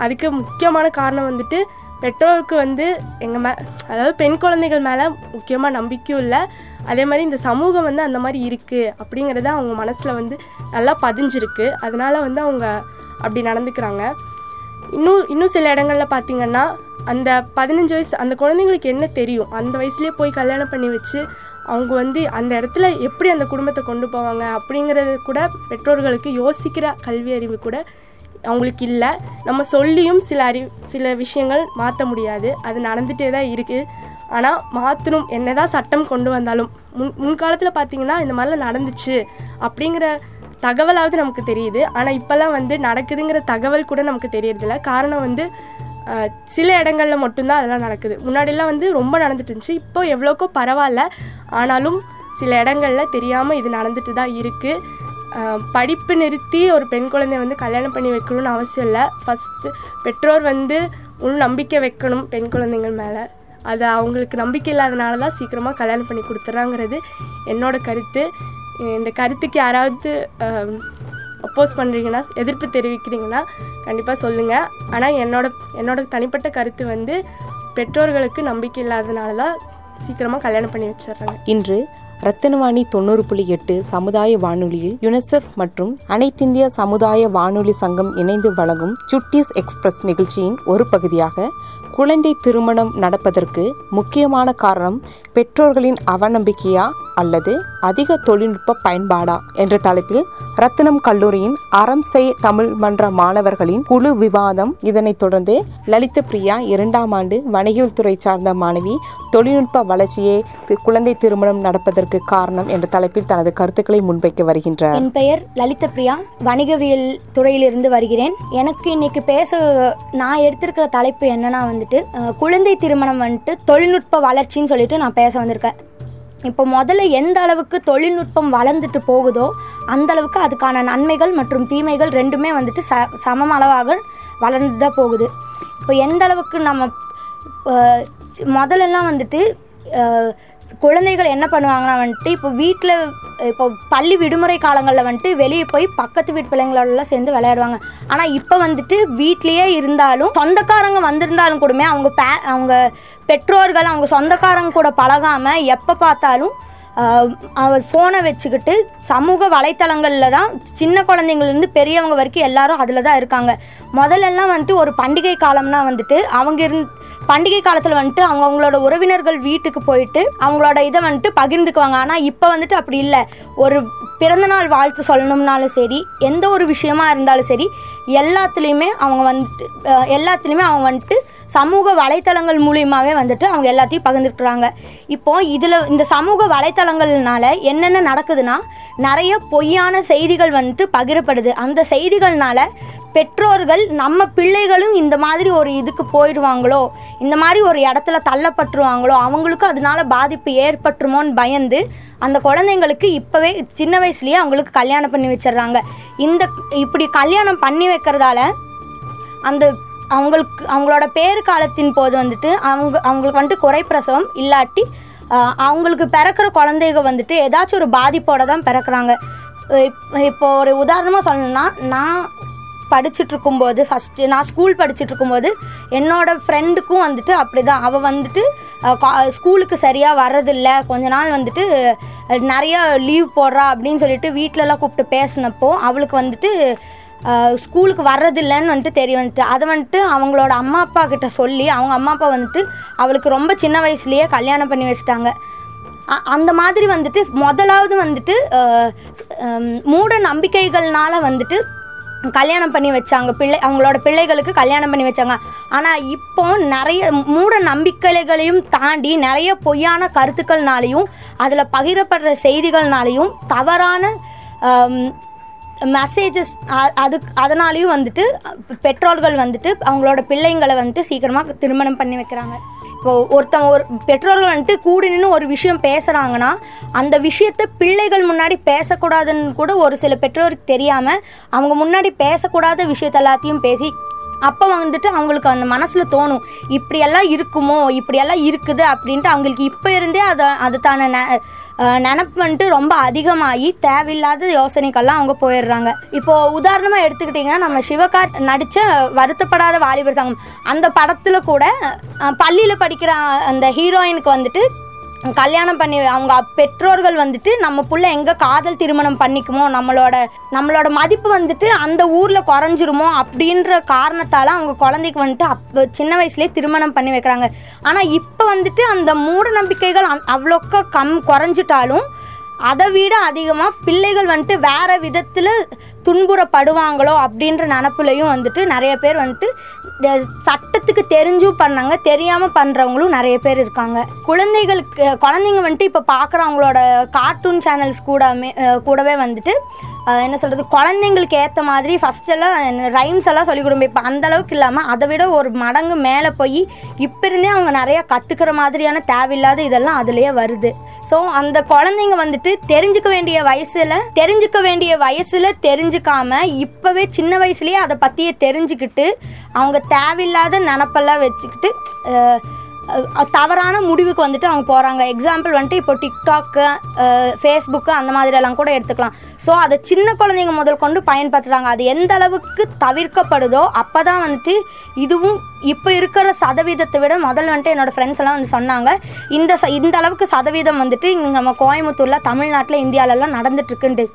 அதுக்கு முக்கியமான காரணம் வந்துட்டு பெற்றோருக்கு வந்து எங்கள் மே அதாவது பெண் குழந்தைகள் மேலே முக்கியமாக நம்பிக்கையும் இல்லை. அதே மாதிரி இந்த சமூகம் வந்து அந்த மாதிரி இருக்குது அப்படிங்கிறத அவங்க மனசில் வந்து நல்லா பதிஞ்சிருக்கு. அதனால வந்து அவங்க அப்படி நடந்துக்கிறாங்க. இன்னும் இன்னும் சில இடங்களில் பார்த்தீங்கன்னா அந்த பதினஞ்சு வயசு அந்த குழந்தைங்களுக்கு என்ன தெரியும்? அந்த வயசுலேயே போய் கல்யாணம் பண்ணி வச்சு அவங்க வந்து அந்த இடத்துல எப்படி அந்த குடும்பத்தை கொண்டு போவாங்க அப்படிங்கிறது கூட பெற்றோர்களுக்கு யோசிக்கிற கல்வி அறிவு கூட அவங்களுக்கு இல்லை. நம்ம சொல்லியும் சில அறி சில விஷயங்கள் மாற்ற முடியாது. அது நடந்துகிட்டே தான் இருக்குது ஆனால் மாற்றணும் என்ன தான் சட்டம் கொண்டு வந்தாலும். முன் முன்காலத்தில் பார்த்தீங்கன்னா இந்த மாதிரிலாம் நடந்துச்சு அப்படிங்கிற தகவலாவது நமக்கு தெரியுது. ஆனால் இப்போல்லாம் வந்து நடக்குதுங்கிற தகவல் கூட நமக்கு தெரியறதில்ல. காரணம் வந்து சில இடங்களில் மட்டும்தான் அதெல்லாம் நடக்குது. முன்னாடிலாம் வந்து ரொம்ப நடந்துட்டு இருந்துச்சு. இப்போ எவ்வளோக்கோ பரவாயில்ல. ஆனாலும் சில இடங்களில் தெரியாமல் இது நடந்துட்டு தான் இருக்குது படிப்பு நிறுத்தி ஒரு பெண் குழந்தைய வந்து கல்யாணம் பண்ணி வைக்கணும்னு அவசியம் இல்லை. ஃபஸ்ட்டு பெற்றோர் வந்து முழு நம்பிக்கை வைக்கணும் பெண் குழந்தைங்கள் மேலே. அது அவங்களுக்கு நம்பிக்கை இல்லாதனால தான் சீக்கிரமாக கல்யாணம் பண்ணி கொடுத்துட்றாங்கிறது என்னோடய கருத்து. இந்த கருத்துக்கு யாராவது அப்போஸ் பண்ணுறீங்கன்னா எதிர்ப்பு தெரிவிக்கிறீங்கன்னா கண்டிப்பாக சொல்லுங்கள் ஆனால் என்னோட என்னோட தனிப்பட்ட கருத்து வந்து பெற்றோர்களுக்கு நம்பிக்கை இல்லாதனால தான் சீக்கிரமாக கல்யாணம் பண்ணி வச்சிடுறாங்க இன்று ரத்தனவாணி தொண்ணூறு புள்ளி எட்டு சமுதாய வானொலியில் யுனிசெஃப் மற்றும் அனைத்திந்திய சமுதாய வானொலி சங்கம் இணைந்து வழங்கும் சுட்டீஸ் எக்ஸ்பிரஸ் நிகழ்ச்சியின் ஒரு பகுதியாக குழந்தை திருமணம் நடப்பதற்கு முக்கியமான காரணம் பெற்றோர்களின் அவநம்பிக்கையா அல்லது அதிக தொழில்நுட்ப பயன்பாடா? என்ற தலைப்பில் ரத்தினம் கல்லூரியின் அறம் செய் தமிழ் மன்ற மாணவர்களின் குழு விவாதம். இதனைத் தொடர்ந்து லலித பிரியா இரண்டாம் ஆண்டு வணிகல் துறை சார்ந்த மாணவி தொழில்நுட்ப வளர்ச்சியே குழந்தை திருமணம் நடப்பதற்கு காரணம் என்ற தலைப்பில் தனது கருத்துக்களை முன்வைக்க வருகின்றார். என் பெயர் லலித பிரியா. வணிகவியல் துறையிலிருந்து வருகிறேன். எனக்கு இன்னைக்கு பேச நான் எடுத்திருக்கிற தலைப்பு என்னன்னா வந்துட்டு வந்துட்டு குழந்தை திருமணம் வந்துட்டு தொழில்நுட்ப வளர்ச்சின்னு சொல்லிட்டு நான் பேச வந்திருக்கேன். இப்போ முதல்ல எந்த அளவுக்கு தொழில்நுட்பம் வளர்ந்துட்டு போகுதோ அந்த அளவுக்கு அதுக்கான நன்மைகள் மற்றும் தீமைகள் ரெண்டுமே வந்துட்டு ச சமம் அளவாக வளர்ந்து தான் போகுது. இப்போ எந்த அளவுக்கு நம்ம முதலெல்லாம் முதல்லலாம் வந்துட்டு குழந்தைகள் என்ன பண்ணுவாங்கன்னா வந்துட்டு இப்போ வீட்டில் இப்போ பள்ளி விடுமுறை காலங்களில் வந்துட்டு வெளியே போய் பக்கத்து வீட்டு பிள்ளைங்களோடலாம் சேர்ந்து விளையாடுவாங்க. ஆனால் இப்போ வந்துட்டு வீட்லேயே இருந்தாலும் சொந்தக்காரங்க வந்திருந்தாலும் கூடமே அவங்க பே அவங்க பெற்றோர்கள் அவங்க சொந்தக்காரங்க கூட பழகாமல் எப்போ பார்த்தாலும் அவர் ஃபோனை வச்சுக்கிட்டு சமூக வலைத்தளங்களில் தான் சின்ன குழந்தைங்கள்லேருந்து பெரியவங்க வரைக்கும் எல்லாரும் அதில் தான் இருக்காங்க. முதல்லலாம் வந்துட்டு ஒரு பண்டிகை காலம்னா வந்துட்டு அவங்க இருந் பண்டிகை காலத்தில் வந்துட்டு அவங்க அவங்களோட உறவினர்கள் வீட்டுக்கு போயிட்டு அவங்களோட இதை வந்துட்டு பகிர்ந்துக்குவாங்க. ஆனால் இப்போ வந்துட்டு அப்படி இல்லை. ஒரு பிறந்தநாள் வாழ்த்து சொல்லணும்னாலும் சரி எந்த ஒரு விஷயமா இருந்தாலும் சரி எல்லாத்துலேயுமே அவங்க வந்துட்டு எல்லாத்துலேயுமே அவங்க வந்துட்டு சமூக வலைத்தளங்கள் மூலியமாகவே வந்துட்டு அவங்க எல்லாத்தையும் பகிர்ந்துருக்குறாங்க இப்போ இதில் இந்த சமூக வலைத்தளங்கள்னால என்னென்ன நடக்குதுன்னா நிறைய பொய்யான செய்திகள் வந்துட்டு பகிரப்படுது. அந்த செய்திகள்னால பெற்றோர்கள் நம்ம பிள்ளைகளும் இந்த மாதிரி ஒரு இதுக்கு போயிடுவாங்களோ இந்த மாதிரி ஒரு இடத்துல தள்ளப்பட்டுருவாங்களோ அவங்களுக்கும் அதனால பாதிப்பு ஏற்பட்டுருமோன்னு பயந்து அந்த குழந்தைங்களுக்கு இப்போவே சின்ன வயசுலேயே அவங்களுக்கு கல்யாணம் பண்ணி வச்சிடுறாங்க. இந்த இப்படி கல்யாணம் பண்ணி வைக்கிறதால அந்த அவங்களுக்கு அவங்களோட பேறு காலத்தின் போது வந்துட்டு அவங்க அவங்களுக்கு வந்துட்டு குறைப்பிரசவம் இல்லாட்டி அவங்களுக்கு பிறக்கிற குழந்தைக வந்துட்டு ஏதாச்சும் ஒரு பாதிப்போட தான் பிறக்கிறாங்க. இப்- இப்போ ஒரு உதாரணமாக சொல்லணும்னா நான் படிச்சுட்டு இருக்கும்போது ஃபஸ்ட்டு நான் ஸ்கூல் படிச்சுட்டு இருக்கும்போது என்னோடய ஃப்ரெண்டுக்கும் வந்துட்டு அப்படி தான் அவள் வந்துட்டு கா- ஸ்கூலுக்கு சரியாக வர்றதில்ல. கொஞ்ச நாள் வந்துட்டு நிறையா நிறைய லீவ் போடுறா அப்படின்னு சொல்லிட்டு வீட்டிலலாம் கூப்பிட்டு பேசினப்போ அவளுக்கு வந்துட்டு ஸ்கூலுக்கு வர்றதில்லைன்னு வந்துட்டு தெரிய வந்துட்டு. அதை வந்துட்டு அவங்களோட அம்மா அப்பா கிட்ட சொல்லி அவங்க அம்மா அப்பா வந்துட்டு அவளுக்கு ரொம்ப சின்ன வயசுலேயே கல்யாணம் பண்ணி வச்சிட்டாங்க. அ- அந்த மாதிரி வந்துட்டு முதலாவது வந்துட்டு மூட நம்பிக்கைகள்னால வந்துட்டு கல்யாணம் பண்ணி வச்சாங்க. பிள்ளை அவங்களோட பிள்ளைகளுக்கு கல்யாணம் பண்ணி வச்சாங்க. ஆனால் இப்போ நிறைய மூட நம்பிக்கைகளையும் தாண்டி நிறைய பொய்யான கருத்துக்கள்னாலையும் அதில் பகிரப்படுற செய்திகள்னாலையும் தவறான மெசேஜஸ் அது அதனாலேயும் வந்துட்டு பெற்றோர்கள் வந்துட்டு அவங்களோட பிள்ளைங்களை வந்துட்டு சீக்கிரமாக திருமணம் பண்ணி வைக்கிறாங்க. இப்போ ஒருத்தன் ஒரு பெற்றோர்கள் வந்துட்டு கூடி நின்று ஒரு விஷயம் பேசுகிறாங்கன்னா அந்த விஷயத்தை பிள்ளைகள் முன்னாடி பேசக்கூடாதுன்னு கூட ஒரு சில பெற்றோருக்கு தெரியாமல் அவங்க முன்னாடி பேசக்கூடாத விஷயத்த எல்லாத்தையும் பேசி அப்போ வந்துட்டு அவங்களுக்கு அந்த மனசில் தோணும் இப்படியெல்லாம் இருக்குமோ இப்படியெல்லாம் இருக்குது அப்படின்ட்டு அவங்களுக்கு இப்போ இருந்தே அதை அதுக்கான நெ நினப்பு வந்துட்டு ரொம்ப அதிகமாகி தேவையில்லாத யோசனைக்கெல்லாம் அவங்க போயிடுறாங்க. இப்போ உதாரணமாக எடுத்துக்கிட்டிங்கன்னா நம்ம சிவகார் நடித்த வருத்தப்படாத வாலிபர் சங்கம் அந்த படத்தில் கூட பள்ளியில் படிக்கிற அந்த ஹீரோயினுக்கு வந்துட்டு கல்யாணம் பண்ணி அவங்க பெற்றோர்கள் வந்துட்டு நம்ம புள்ள எங்கே காதல் திருமணம் பண்ணிக்குமோ நம்மளோட நம்மளோட மதிப்பு வந்துட்டு அந்த ஊரில் குறைஞ்சிருமோ அப்படின்ற காரணத்தால் அவங்க குழந்தைக்கு வந்துட்டு அப்போ சின்ன வயசுலேயே திருமணம் பண்ணி வைக்கிறாங்க. ஆனால் இப்போ வந்துட்டு அந்த மூட நம்பிக்கைகள் அவ்வளோக்க அவ்வளோக்கா கம் குறைஞ்சிட்டாலும் அதை விட அதிகமாக பிள்ளைகள் வந்துட்டு வேற விதத்தில் துன்புறப்படுவாங்களோ அப்படின்ற நினப்புலையும் வந்துட்டு நிறைய பேர் வந்துட்டு சட்டத்துக்கு தெரிஞ்சும் பண்ணாங்க தெரியாமல் பண்ணுறவங்களும் நிறைய பேர் இருக்காங்க. குழந்தைகளுக்கு குழந்தைங்க வந்துட்டு இப்போ பார்க்குறவங்களோட கார்ட்டூன் சேனல்ஸ் கூடமே கூடவே வந்துட்டு என்ன சொல்கிறது குழந்தைங்களுக்கு ஏற்ற மாதிரி ஃபஸ்ட்டெல்லாம் ரைம்ஸ் எல்லாம் சொல்லிக் கொடுப்போம் இப்போ அந்த அளவுக்கு இல்லாமல் அதை விட ஒரு மடங்கு மேலே போய் இப்போ இருந்தே அவங்க நிறையா கற்றுக்கிற மாதிரியான தேவையில்லாத இதெல்லாம் அதுலேயே வருது. ஸோ அந்த குழந்தைங்க வந்துட்டு தெரிஞ்சுக்க வேண்டிய வயசில் தெரிஞ்சுக்க வேண்டிய வயசில் தெரிஞ்சுக்காம இப்போவே சின்ன வயசுலேயே அதை பற்றியே தெரிஞ்சுக்கிட்டு அவங்க தேவையில்லாத நினப்பெல்லாம் வச்சுக்கிட்டு தவறான முடிவுக்கு வந்துட்டு அவங்க போகிறாங்க எக்ஸாம்பிள் வந்துட்டு இப்போ டிக்டாக்கு ஃபேஸ்புக்கு அந்த மாதிரியெல்லாம் கூட எடுத்துக்கலாம். ஸோ அதை சின்ன குழந்தைங்க முதல் கொண்டு பயன்படுத்துகிறாங்க அது எந்த அளவுக்கு தவிர்க்கப்படுதோ அப்போ தான் வந்துட்டு இதுவும் இப்போ இருக்கிற சதவீதத்தை விட முதல்ல வந்துட்டு என்னோடய ஃப்ரெண்ட்ஸ் எல்லாம் வந்து சொன்னாங்க. இந்த ச இந்த அளவுக்கு சதவீதம் வந்துட்டு இங்கே நம்ம கோயம்புத்தூரில் தமிழ்நாட்டில் இந்தியாவிலலாம் நடந்துட்டுருக்குண்டு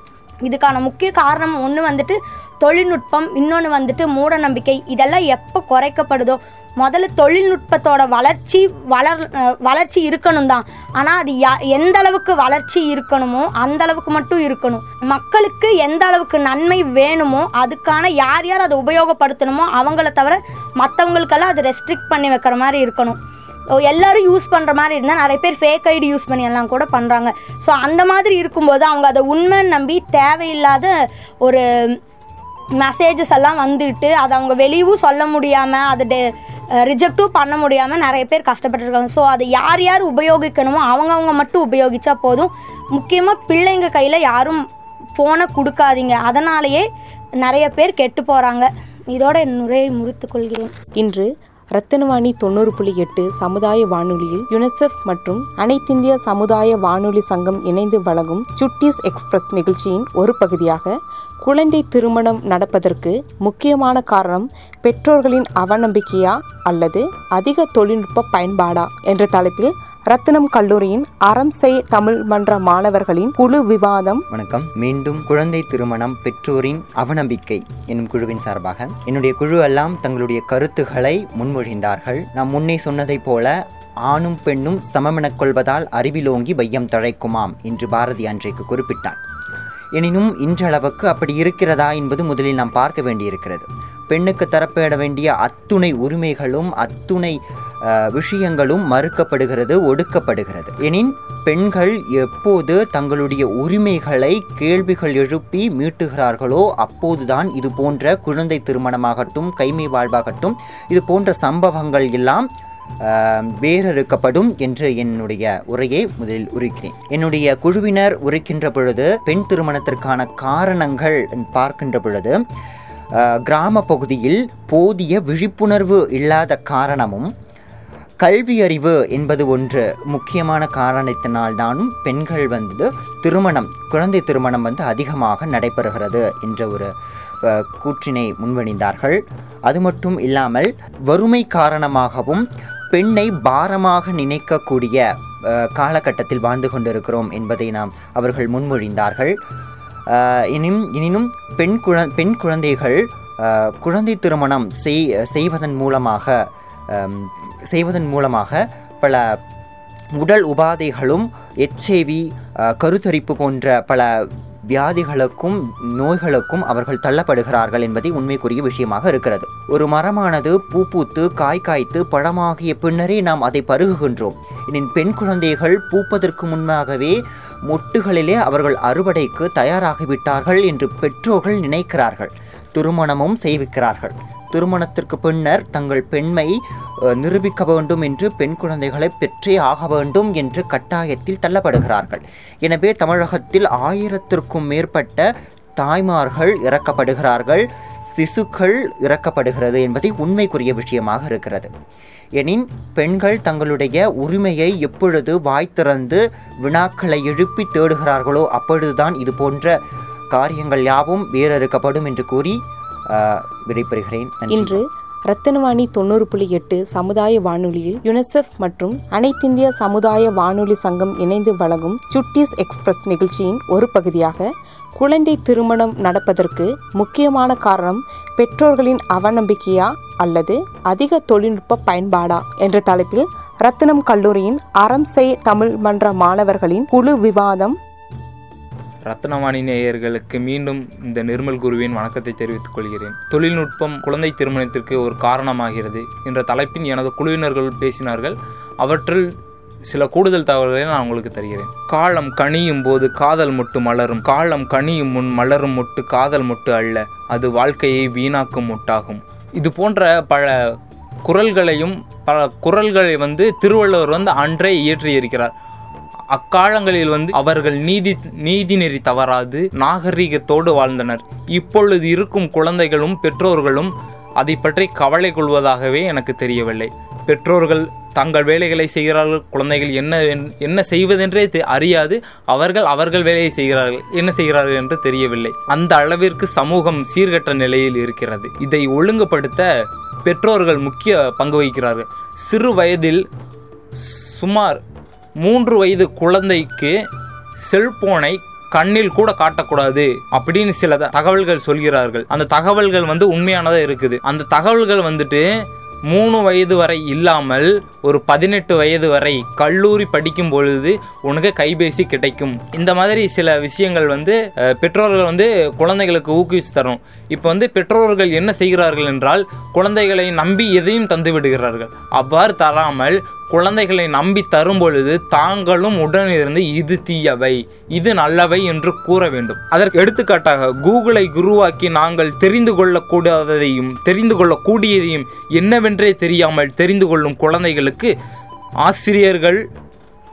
இதுக்கான முக்கிய காரணம் ஒன்று வந்துட்டு தொழில்நுட்பம் இன்னொன்று வந்துட்டு மூட நம்பிக்கை இதெல்லாம் எப்போ குறைக்கப்படுதோ முதல்ல தொழில்நுட்பத்தோட வளர்ச்சி வளர் வளர்ச்சி இருக்கணும் தான் ஆனால் அது யா எந்த அளவுக்கு வளர்ச்சி இருக்கணுமோ அந்த அளவுக்கு மட்டும் இருக்கணும். மக்களுக்கு எந்த அளவுக்கு நன்மை வேணுமோ அதுக்கான யார் யார் அதை உபயோகப்படுத்தணுமோ அவங்கள தவிர மற்றவங்களுக்கெல்லாம் அது ரெஸ்ட்ரிக்ட் பண்ணி வைக்கிற மாதிரி இருக்கணும். எல்லாரும் யூஸ் பண்ணுற மாதிரி இருந்தால் நிறைய பேர் ஃபேக் ஐடி யூஸ் பண்ணி எல்லாம் கூட பண்ணுறாங்க ஸோ அந்த மாதிரி இருக்கும்போது அவங்க அதை உண்மைன்னு நம்பி தேவையில்லாத ஒரு மெசேஜஸ் எல்லாம் வந்துட்டு அதை அவங்க வெளியவும் சொல்ல முடியாமல் அதை டெ ரிஜெக்டும் பண்ண முடியாமல் நிறைய பேர் கஷ்டப்பட்டுருக்காங்க. ஸோ அதை யார் யார் உபயோகிக்கணுமோ அவங்கவுங்க மட்டும் உபயோகித்தா போதும். முக்கியமாக பிள்ளைங்க கையில் யாரும் ஃபோனை கொடுக்காதீங்க. அதனாலேயே நிறைய பேர் கெட்டு போகிறாங்க இதோட என் நுரையை முறித்து கொள்கிறேன். இன்று ரத்தினவாணி தொண்ணூறு புள்ளி எட்டு சமுதாய வானொலியில் யுனிசெஃப் மற்றும் அனைத்திந்திய சமுதாய வானொலி சங்கம் இணைந்து வழங்கும் சுட்டீஸ் எக்ஸ்பிரஸ் நிகழ்ச்சியின் ஒரு பகுதியாக குழந்தை திருமணம் நடப்பதற்கு முக்கியமான காரணம் பெற்றோர்களின் அவநம்பிக்கையா அல்லது அதிக தொழில்நுட்ப பயன்பாடா? என்ற தலைப்பில் ரத்தினம் கல்லூரியின் அறம் செய் தமிழ் மன்ற மாணவர்களின் குழு விவாதம். வணக்கம். மீண்டும் குழந்தை திருமணம் பெற்றோரின் அவநம்பிக்கை என்னும் குழுவின் சார்பாக என்னுடைய குழு எல்லாம் தங்களுடைய கருத்துக்களை முன்மொழிந்தார்கள். நாம் முன்னே சொன்னதைப் போல ஆணும் பெண்ணும் சமமெனக் கொள்வதால் அறிவிலோங்கி வையம் தழைக்குமாம் என்று பாரதி அன்றைக்கு குறிப்பிட்டான் எனினும் இன்றளவுக்கு அப்படி இருக்கிறதா என்பது முதலில் நாம் பார்க்க வேண்டியிருக்கிறது. பெண்ணுக்கு தரப்பட வேண்டிய அத்துணை உரிமைகளும் அத்துணை விஷயங்களும் மறுக்கப்படுகிறது ஒடுக்கப்படுகிறது. எனின் பெண்கள் எப்போது தங்களுடைய உரிமைகளை கேள்விகள் எழுப்பி மீட்டுகிறார்களோ அப்போதுதான் இது போன்ற குழந்தை திருமணமாகட்டும் கைமை வாழ்வாகட்டும் இது போன்ற சம்பவங்கள் எல்லாம் வேறறுக்கப்படும் என்று என்னுடைய உரையை முதலில் உரைக்கிறேன். என்னுடைய குழுவினர் உரைக்கின்ற பொழுது பெண் திருமணத்திற்கான காரணங்கள் பார்க்கின்ற பொழுது கிராம பகுதியில் போதிய விழிப்புணர்வு இல்லாத காரணமும் கல்வியறிவு என்பது ஒன்று முக்கியமான காரணத்தினால்தானும் பெண்கள் வந்து திருமணம் குழந்தை திருமணம் வந்து அதிகமாக நடைபெறுகிறது என்ற ஒரு கூற்றினை முன்வணிந்தார்கள். அது மட்டும் இல்லாமல் வறுமை காரணமாகவும் பெண்ணை பாரமாக நினைக்கக்கூடிய காலகட்டத்தில் வாழ்ந்து கொண்டிருக்கிறோம் என்பதை நாம் அவர்கள் முன்மொழிந்தார்கள். அஹ், எனினும் எனினும் பெண் குழ பெண் குழந்தைகள் குழந்தை திருமணம் செய் செய்வதன் மூலமாக செய்வதன் மூலமாக பல உடல் உபாதைகளும் எச்ஐவி கருத்தரிப்பு போன்ற பல வியாதிகளுக்கும் நோய்களுக்கும் அவர்கள் தள்ளப்படுகிறார்கள் என்பதை உண்மைக்குரிய விஷயமாக இருக்கிறது. ஒரு மரமானது பூ பூத்து காய் காய்த்து பழமாகிய பின்னரே நாம் அதை பருகுகின்றோம். எனின் பெண் குழந்தைகள் பூப்பதற்கு முன்பாகவே மொட்டுகளிலே அவர்கள் அறுவடைக்கு தயாராகிவிட்டார்கள் என்று பெற்றோர்கள் நினைக்கிறார்கள். திருமணமும் செய்விக்கிறார்கள். திருமணத்திற்கு பின்னர் தங்கள் பெண்மை நிரூபிக்க வேண்டும் என்று பெண் குழந்தைகளை பெற்றே ஆக வேண்டும் என்று கட்டாயத்தில் தள்ளப்படுகிறார்கள். எனவே தமிழகத்தில் ஆயிரத்திற்கும் மேற்பட்ட தாய்மார்கள் இறக்கப்படுகிறார்கள் சிசுக்கள் இறக்கப்படுகிறது என்பதை உண்மைக்குரிய விஷயமாக இருக்கிறது. எனின் பெண்கள் தங்களுடைய உரிமையை எப்பொழுது வாய் திறந்து வினாக்களை எழுப்பி தேடுகிறார்களோ அப்பொழுதுதான் இது போன்ற காரியங்கள் யாவும் வேறறுக்கப்படும் என்று கூறி விடைபெறுகிறேன். இன்று ரத்தினவாணி தொண்ணூறு புள்ளி எட்டு சமுதாய வானொலியில் யுனிசெஃப் மற்றும் அனைத்திந்திய சமுதாய வானொலி சங்கம் இணைந்து வழங்கும் சுட்டிஸ் எக்ஸ்பிரஸ் நிகழ்ச்சியின் ஒரு பகுதியாக குழந்தை திருமணம் நடப்பதற்கு முக்கியமான காரணம் பெற்றோர்களின் அவநம்பிக்கையா அல்லது அதிக தொழில்நுட்ப பயன்பாடா என்ற தலைப்பில் ரத்தினம் கல்லூரியின் அறம் செய் தமிழ் மன்ற மாணவர்களின் குழு விவாதம் ரத்னவாணி நேயர்களுக்கு மீண்டும் இந்த நிர்மல் குருவின் வணக்கத்தை தெரிவித்துக் கொள்கிறேன். தொழில்நுட்பம் குழந்தை திருமணத்திற்கு ஒரு காரணமாகிறது என்ற தலைப்பின் எனது குழுவினர்கள் பேசினார்கள். அவற்றில் சில கூடுதல் தகவல்களை நான் உங்களுக்கு தருகிறேன். காலம் கனியும் போது காதல் மொட்டு மலரும். காலம் கனியும் முன் மலரும் மொட்டு காதல் மொட்டு அல்ல. அது வாழ்க்கையை வீணாக்கும் மொட்டாகும். இது போன்ற பல குரல்களையும் பல குரல்களை வந்து திருவள்ளுவர் வந்து அன்றே இயற்றியிருக்கிறார். அக்காலங்களில் வந்து அவர்கள் நீதி நீதிநெறி தவறாது நாகரிகத்தோடு வாழ்ந்தனர். இப்பொழுது இருக்கும் குழந்தைகளும் பெற்றோர்களும் அதை பற்றி கவலை கொள்வதாகவே எனக்கு தெரியவில்லை. பெற்றோர்கள் தங்கள் வேலைகளை செய்கிறார்கள் குழந்தைகள் என்ன என்ன செய்வதென்றே தெ- அறியாது. அவர்கள் அவர்கள் வேலையை செய்கிறார்கள் என்ன செய்கிறார்கள் என்று தெரியவில்லை. அந்த அளவிற்கு சமூகம் சீர்கட்ட நிலையில் இருக்கிறது. இதை ஒழுங்குபடுத்த பெற்றோர்கள் முக்கிய பங்கு வகிக்கிறார்கள். சிறு வயதில் சுமார் மூன்று வயது குழந்தைக்கு செல்போனை கண்ணில் கூட காட்டக்கூடாது அப்படின்னு சில த- தகவல்கள் சொல்கிறார்கள். அந்த தகவல்கள் வந்து உண்மையானதாக இருக்குது. அந்த தகவல்கள் வந்துட்டு மூணு வயது வரை இல்லாமல் ஒரு பதினெட்டு வயது வரை கல்லூரி படிக்கும் பொழுது உனக்கு கைபேசி கிடைக்கும். இந்த மாதிரி சில விஷயங்கள் வந்து பெற்றோர்கள் வந்து குழந்தைகளுக்கு ஊக்குவிச்சு தரணும். இப்போ வந்து பெற்றோர்கள் என்ன செய்கிறார்கள் என்றால் குழந்தைகளை நம்பி எதையும் தந்து விடுகிறார்கள் அவ்வாறு தராமல் குழந்தைகளை நம்பி தரும் பொழுது தாங்களும் உடனிருந்து இது தீயவை இது நல்லவை என்று கூற வேண்டும். அதற்கு எடுத்துக்காட்டாக கூகுளை குருவாக்கி நாங்கள் தெரிந்து கொள்ளக்கூடாததையும் தெரிந்து கொள்ளக்கூடியதையும் என்னவென்றே தெரியாமல் தெரிந்து கொள்ளும் குழந்தைகளுக்கு ஆசிரியர்கள்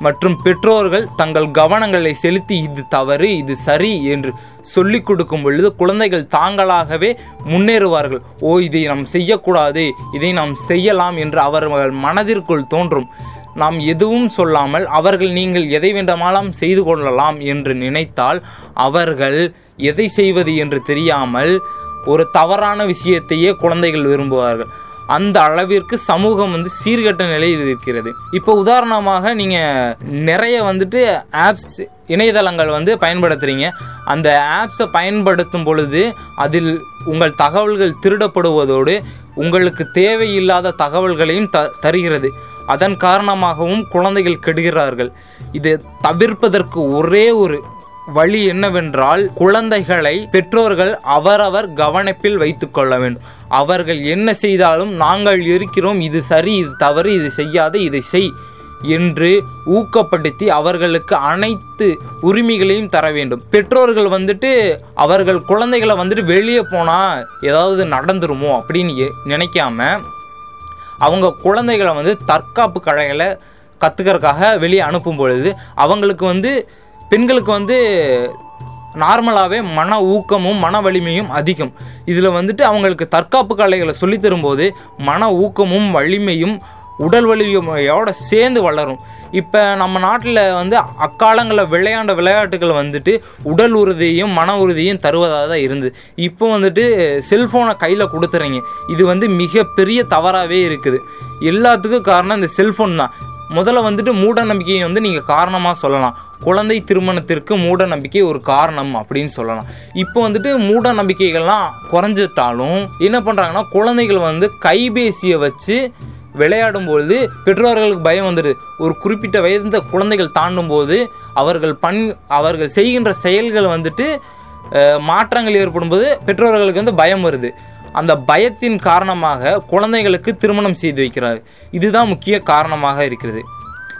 மற்றும் பெற்றோர்கள் தங்கள் கவனங்களை செலுத்தி இது தவறு இது சரி என்று சொல்லிக் கொடுக்கும் பொழுது குழந்தைகள் தாங்களாகவே முன்னேறுவார்கள். ஓ இதை நாம் செய்யக்கூடாது இதை நாம் செய்யலாம் என்று அவர்கள் மனதிற்குள் தோன்றும். நாம் எதுவும் சொல்லாமல் அவர்கள் நீங்கள் எதை வேண்டுமானாலும் செய்து கொள்ளலாம் என்று நினைத்தால் அவர்கள் எதை செய்வது என்று தெரியாமல் ஒரு தவறான விஷயத்தையே குழந்தைகள் விரும்புவார்கள். அந்த அளவிற்கு சமூகம் வந்து சீர்கெட்ட நிலையில் இருக்கிறது. இப்போ உதாரணமாக நீங்கள் நிறைய வந்துட்டு ஆப்ஸ் இணையதளங்கள் வந்து பயன்படுத்துகிறீங்க அந்த ஆப்ஸை பயன்படுத்தும் பொழுது அதில் உங்கள் தகவல்கள் திருடப்படுவதோடு உங்களுக்கு தேவையில்லாத தகவல்களையும் த தருகிறது. அதன் காரணமாகவும் குழந்தைகள் கெடுகிறார்கள். இது தவிர்ப்பதற்கு ஒரே ஒரு வழி என்னவென்றால் குழந்தைகளை பெற்றோர்கள் அவரவர் கவனிப்பில் வைத்துக் கொள்ள வேண்டும். அவர்கள் என்ன செய்தாலும் நாங்கள் இருக்கிறோம் இது சரி இது தவறு இது செய்யாத இதை செய் என்று ஊக்கப்படுத்தி அவர்களுக்கு அனைத்து உரிமைகளையும் தர வேண்டும். பெற்றோர்கள் வந்துட்டு அவர்கள் குழந்தைகளை வந்துட்டு வெளியே போனால் ஏதாவது நடந்துருமோ அப்படின்னு நினைக்காம அவங்க குழந்தைகளை வந்து தற்காப்பு கலைகளை கற்றுக்கறதுக்காக வெளியே அனுப்பும் பொழுது அவங்களுக்கு வந்து பெண்களுக்கு வந்து நார்மலாகவே மன ஊக்கமும் மன வலிமையும் அதிகம். இதில் வந்துட்டு அவங்களுக்கு தற்காப்பு கலைகளை சொல்லித் தரும்போது மன ஊக்கமும் வலிமையும் உடல் வலிமையோடு சேர்ந்து வளரும். இப்போ நம்ம நாட்டில் வந்து அக்காலங்களில் விளையாண்ட விளையாட்டுகள் வந்துட்டு உடல் உறுதியும் மன உறுதியும் தருவதாக தான் இருந்தது. இப்போ வந்துட்டு செல்ஃபோனை கையில் கொடுத்துறீங்க. இது வந்து மிகப்பெரிய தவறாகவே இருக்குது. எல்லாத்துக்கும் காரணம் இந்த செல்ஃபோன் தான். முதல்ல வந்துட்டு மூட நம்பிக்கையை வந்து நீங்கள் காரணமாக சொல்லலாம். குழந்தை திருமணத்திற்கு மூட நம்பிக்கை ஒரு காரணம் அப்படின்னு சொல்லலாம். இப்போ வந்துட்டு மூட நம்பிக்கைகள்லாம் குறைஞ்சிட்டாலும் என்ன பண்ணுறாங்கன்னா குழந்தைகள் வந்து கைபேசியை வச்சு விளையாடும் பொழுது பெற்றோர்களுக்கு பயம் வந்துடுது. ஒரு குறிப்பிட்ட வயது குழந்தைகள் தாண்டும் போது அவர்கள் பண் அவர்கள் செய்கின்ற செயல்கள் வந்துட்டு மாற்றங்கள் ஏற்படும்போது பெற்றோர்களுக்கு வந்து பயம் வருது. அந்த பயத்தின் காரணமாக குழந்தைகளுக்கு திருமணம் செய்து வைக்கிறார். இதுதான் முக்கிய காரணமாக இருக்கிறது.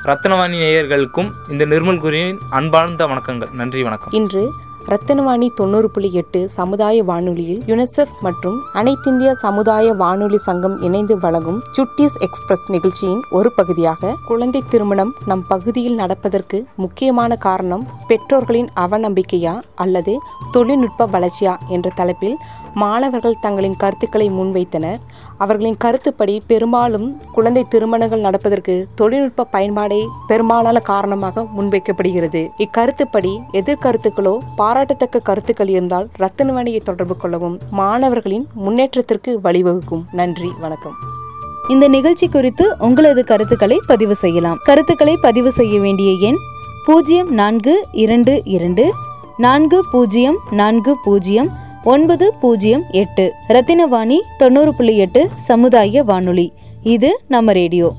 ரத்னவாணி நேயர்களுக்கும் இந்த நிர்மல் குருவின் அன்பார்ந்த வணக்கங்கள். நன்றி வணக்கம். இன்று ரத்தனவாணி தொண்ணூறு புள்ளி எட்டு சமுதாய வானொலியில் யுனிசெஃப் மற்றும் அனைத்திந்திய சமுதாய வானொலி சங்கம் இணைந்து வழங்கும் சுட்டிஸ் எக்ஸ்பிரஸ் நிகழ்ச்சியின் ஒரு பகுதியாக குழந்தை திருமணம் நம் பகுதியில் நடப்பதற்கு முக்கியமான காரணம் பெற்றோர்களின் அவநம்பிக்கையா அல்லது தொழில்நுட்ப வளர்ச்சியா என்ற தலைப்பில் மாணவர்கள் தங்களின் கருத்துக்களை முன்வைத்தனர். அவர்களின் கருத்துப்படி பெரும்பாலும் குழந்தை திருமணங்கள் நடப்பதற்கு தொழில்நுட்ப பயன்பாடே பெரும்பாலான காரணமாக முன்வைக்கப்படுகிறது. இக்கருத்துப்படி எதிர்கருத்துக்களோ பாராட்டத்தக்க கருத்துக்கள் இருந்தால் ரத்தனவாணியை தொடர்பு கொள்ளவும் மாணவர்களின் முன்னேற்றத்திற்கு வழிவகுக்கும். நன்றி வணக்கம். இந்த நிகழ்ச்சி குறித்து உங்களது கருத்துக்களை பதிவு செய்யலாம். கருத்துக்களை பதிவு செய்ய வேண்டிய எண் பூஜ்ஜியம் நான்கு இரண்டு இரண்டு நான்கு பூஜ்ஜியம் நான்கு பூஜ்ஜியம் ஒன்பது பூஜ்ஜியம் எட்டு. ரத்தினவாணி தொண்ணூறு புள்ளி எட்டு சமுதாய வானொலி. இது நம்ம ரேடியோ.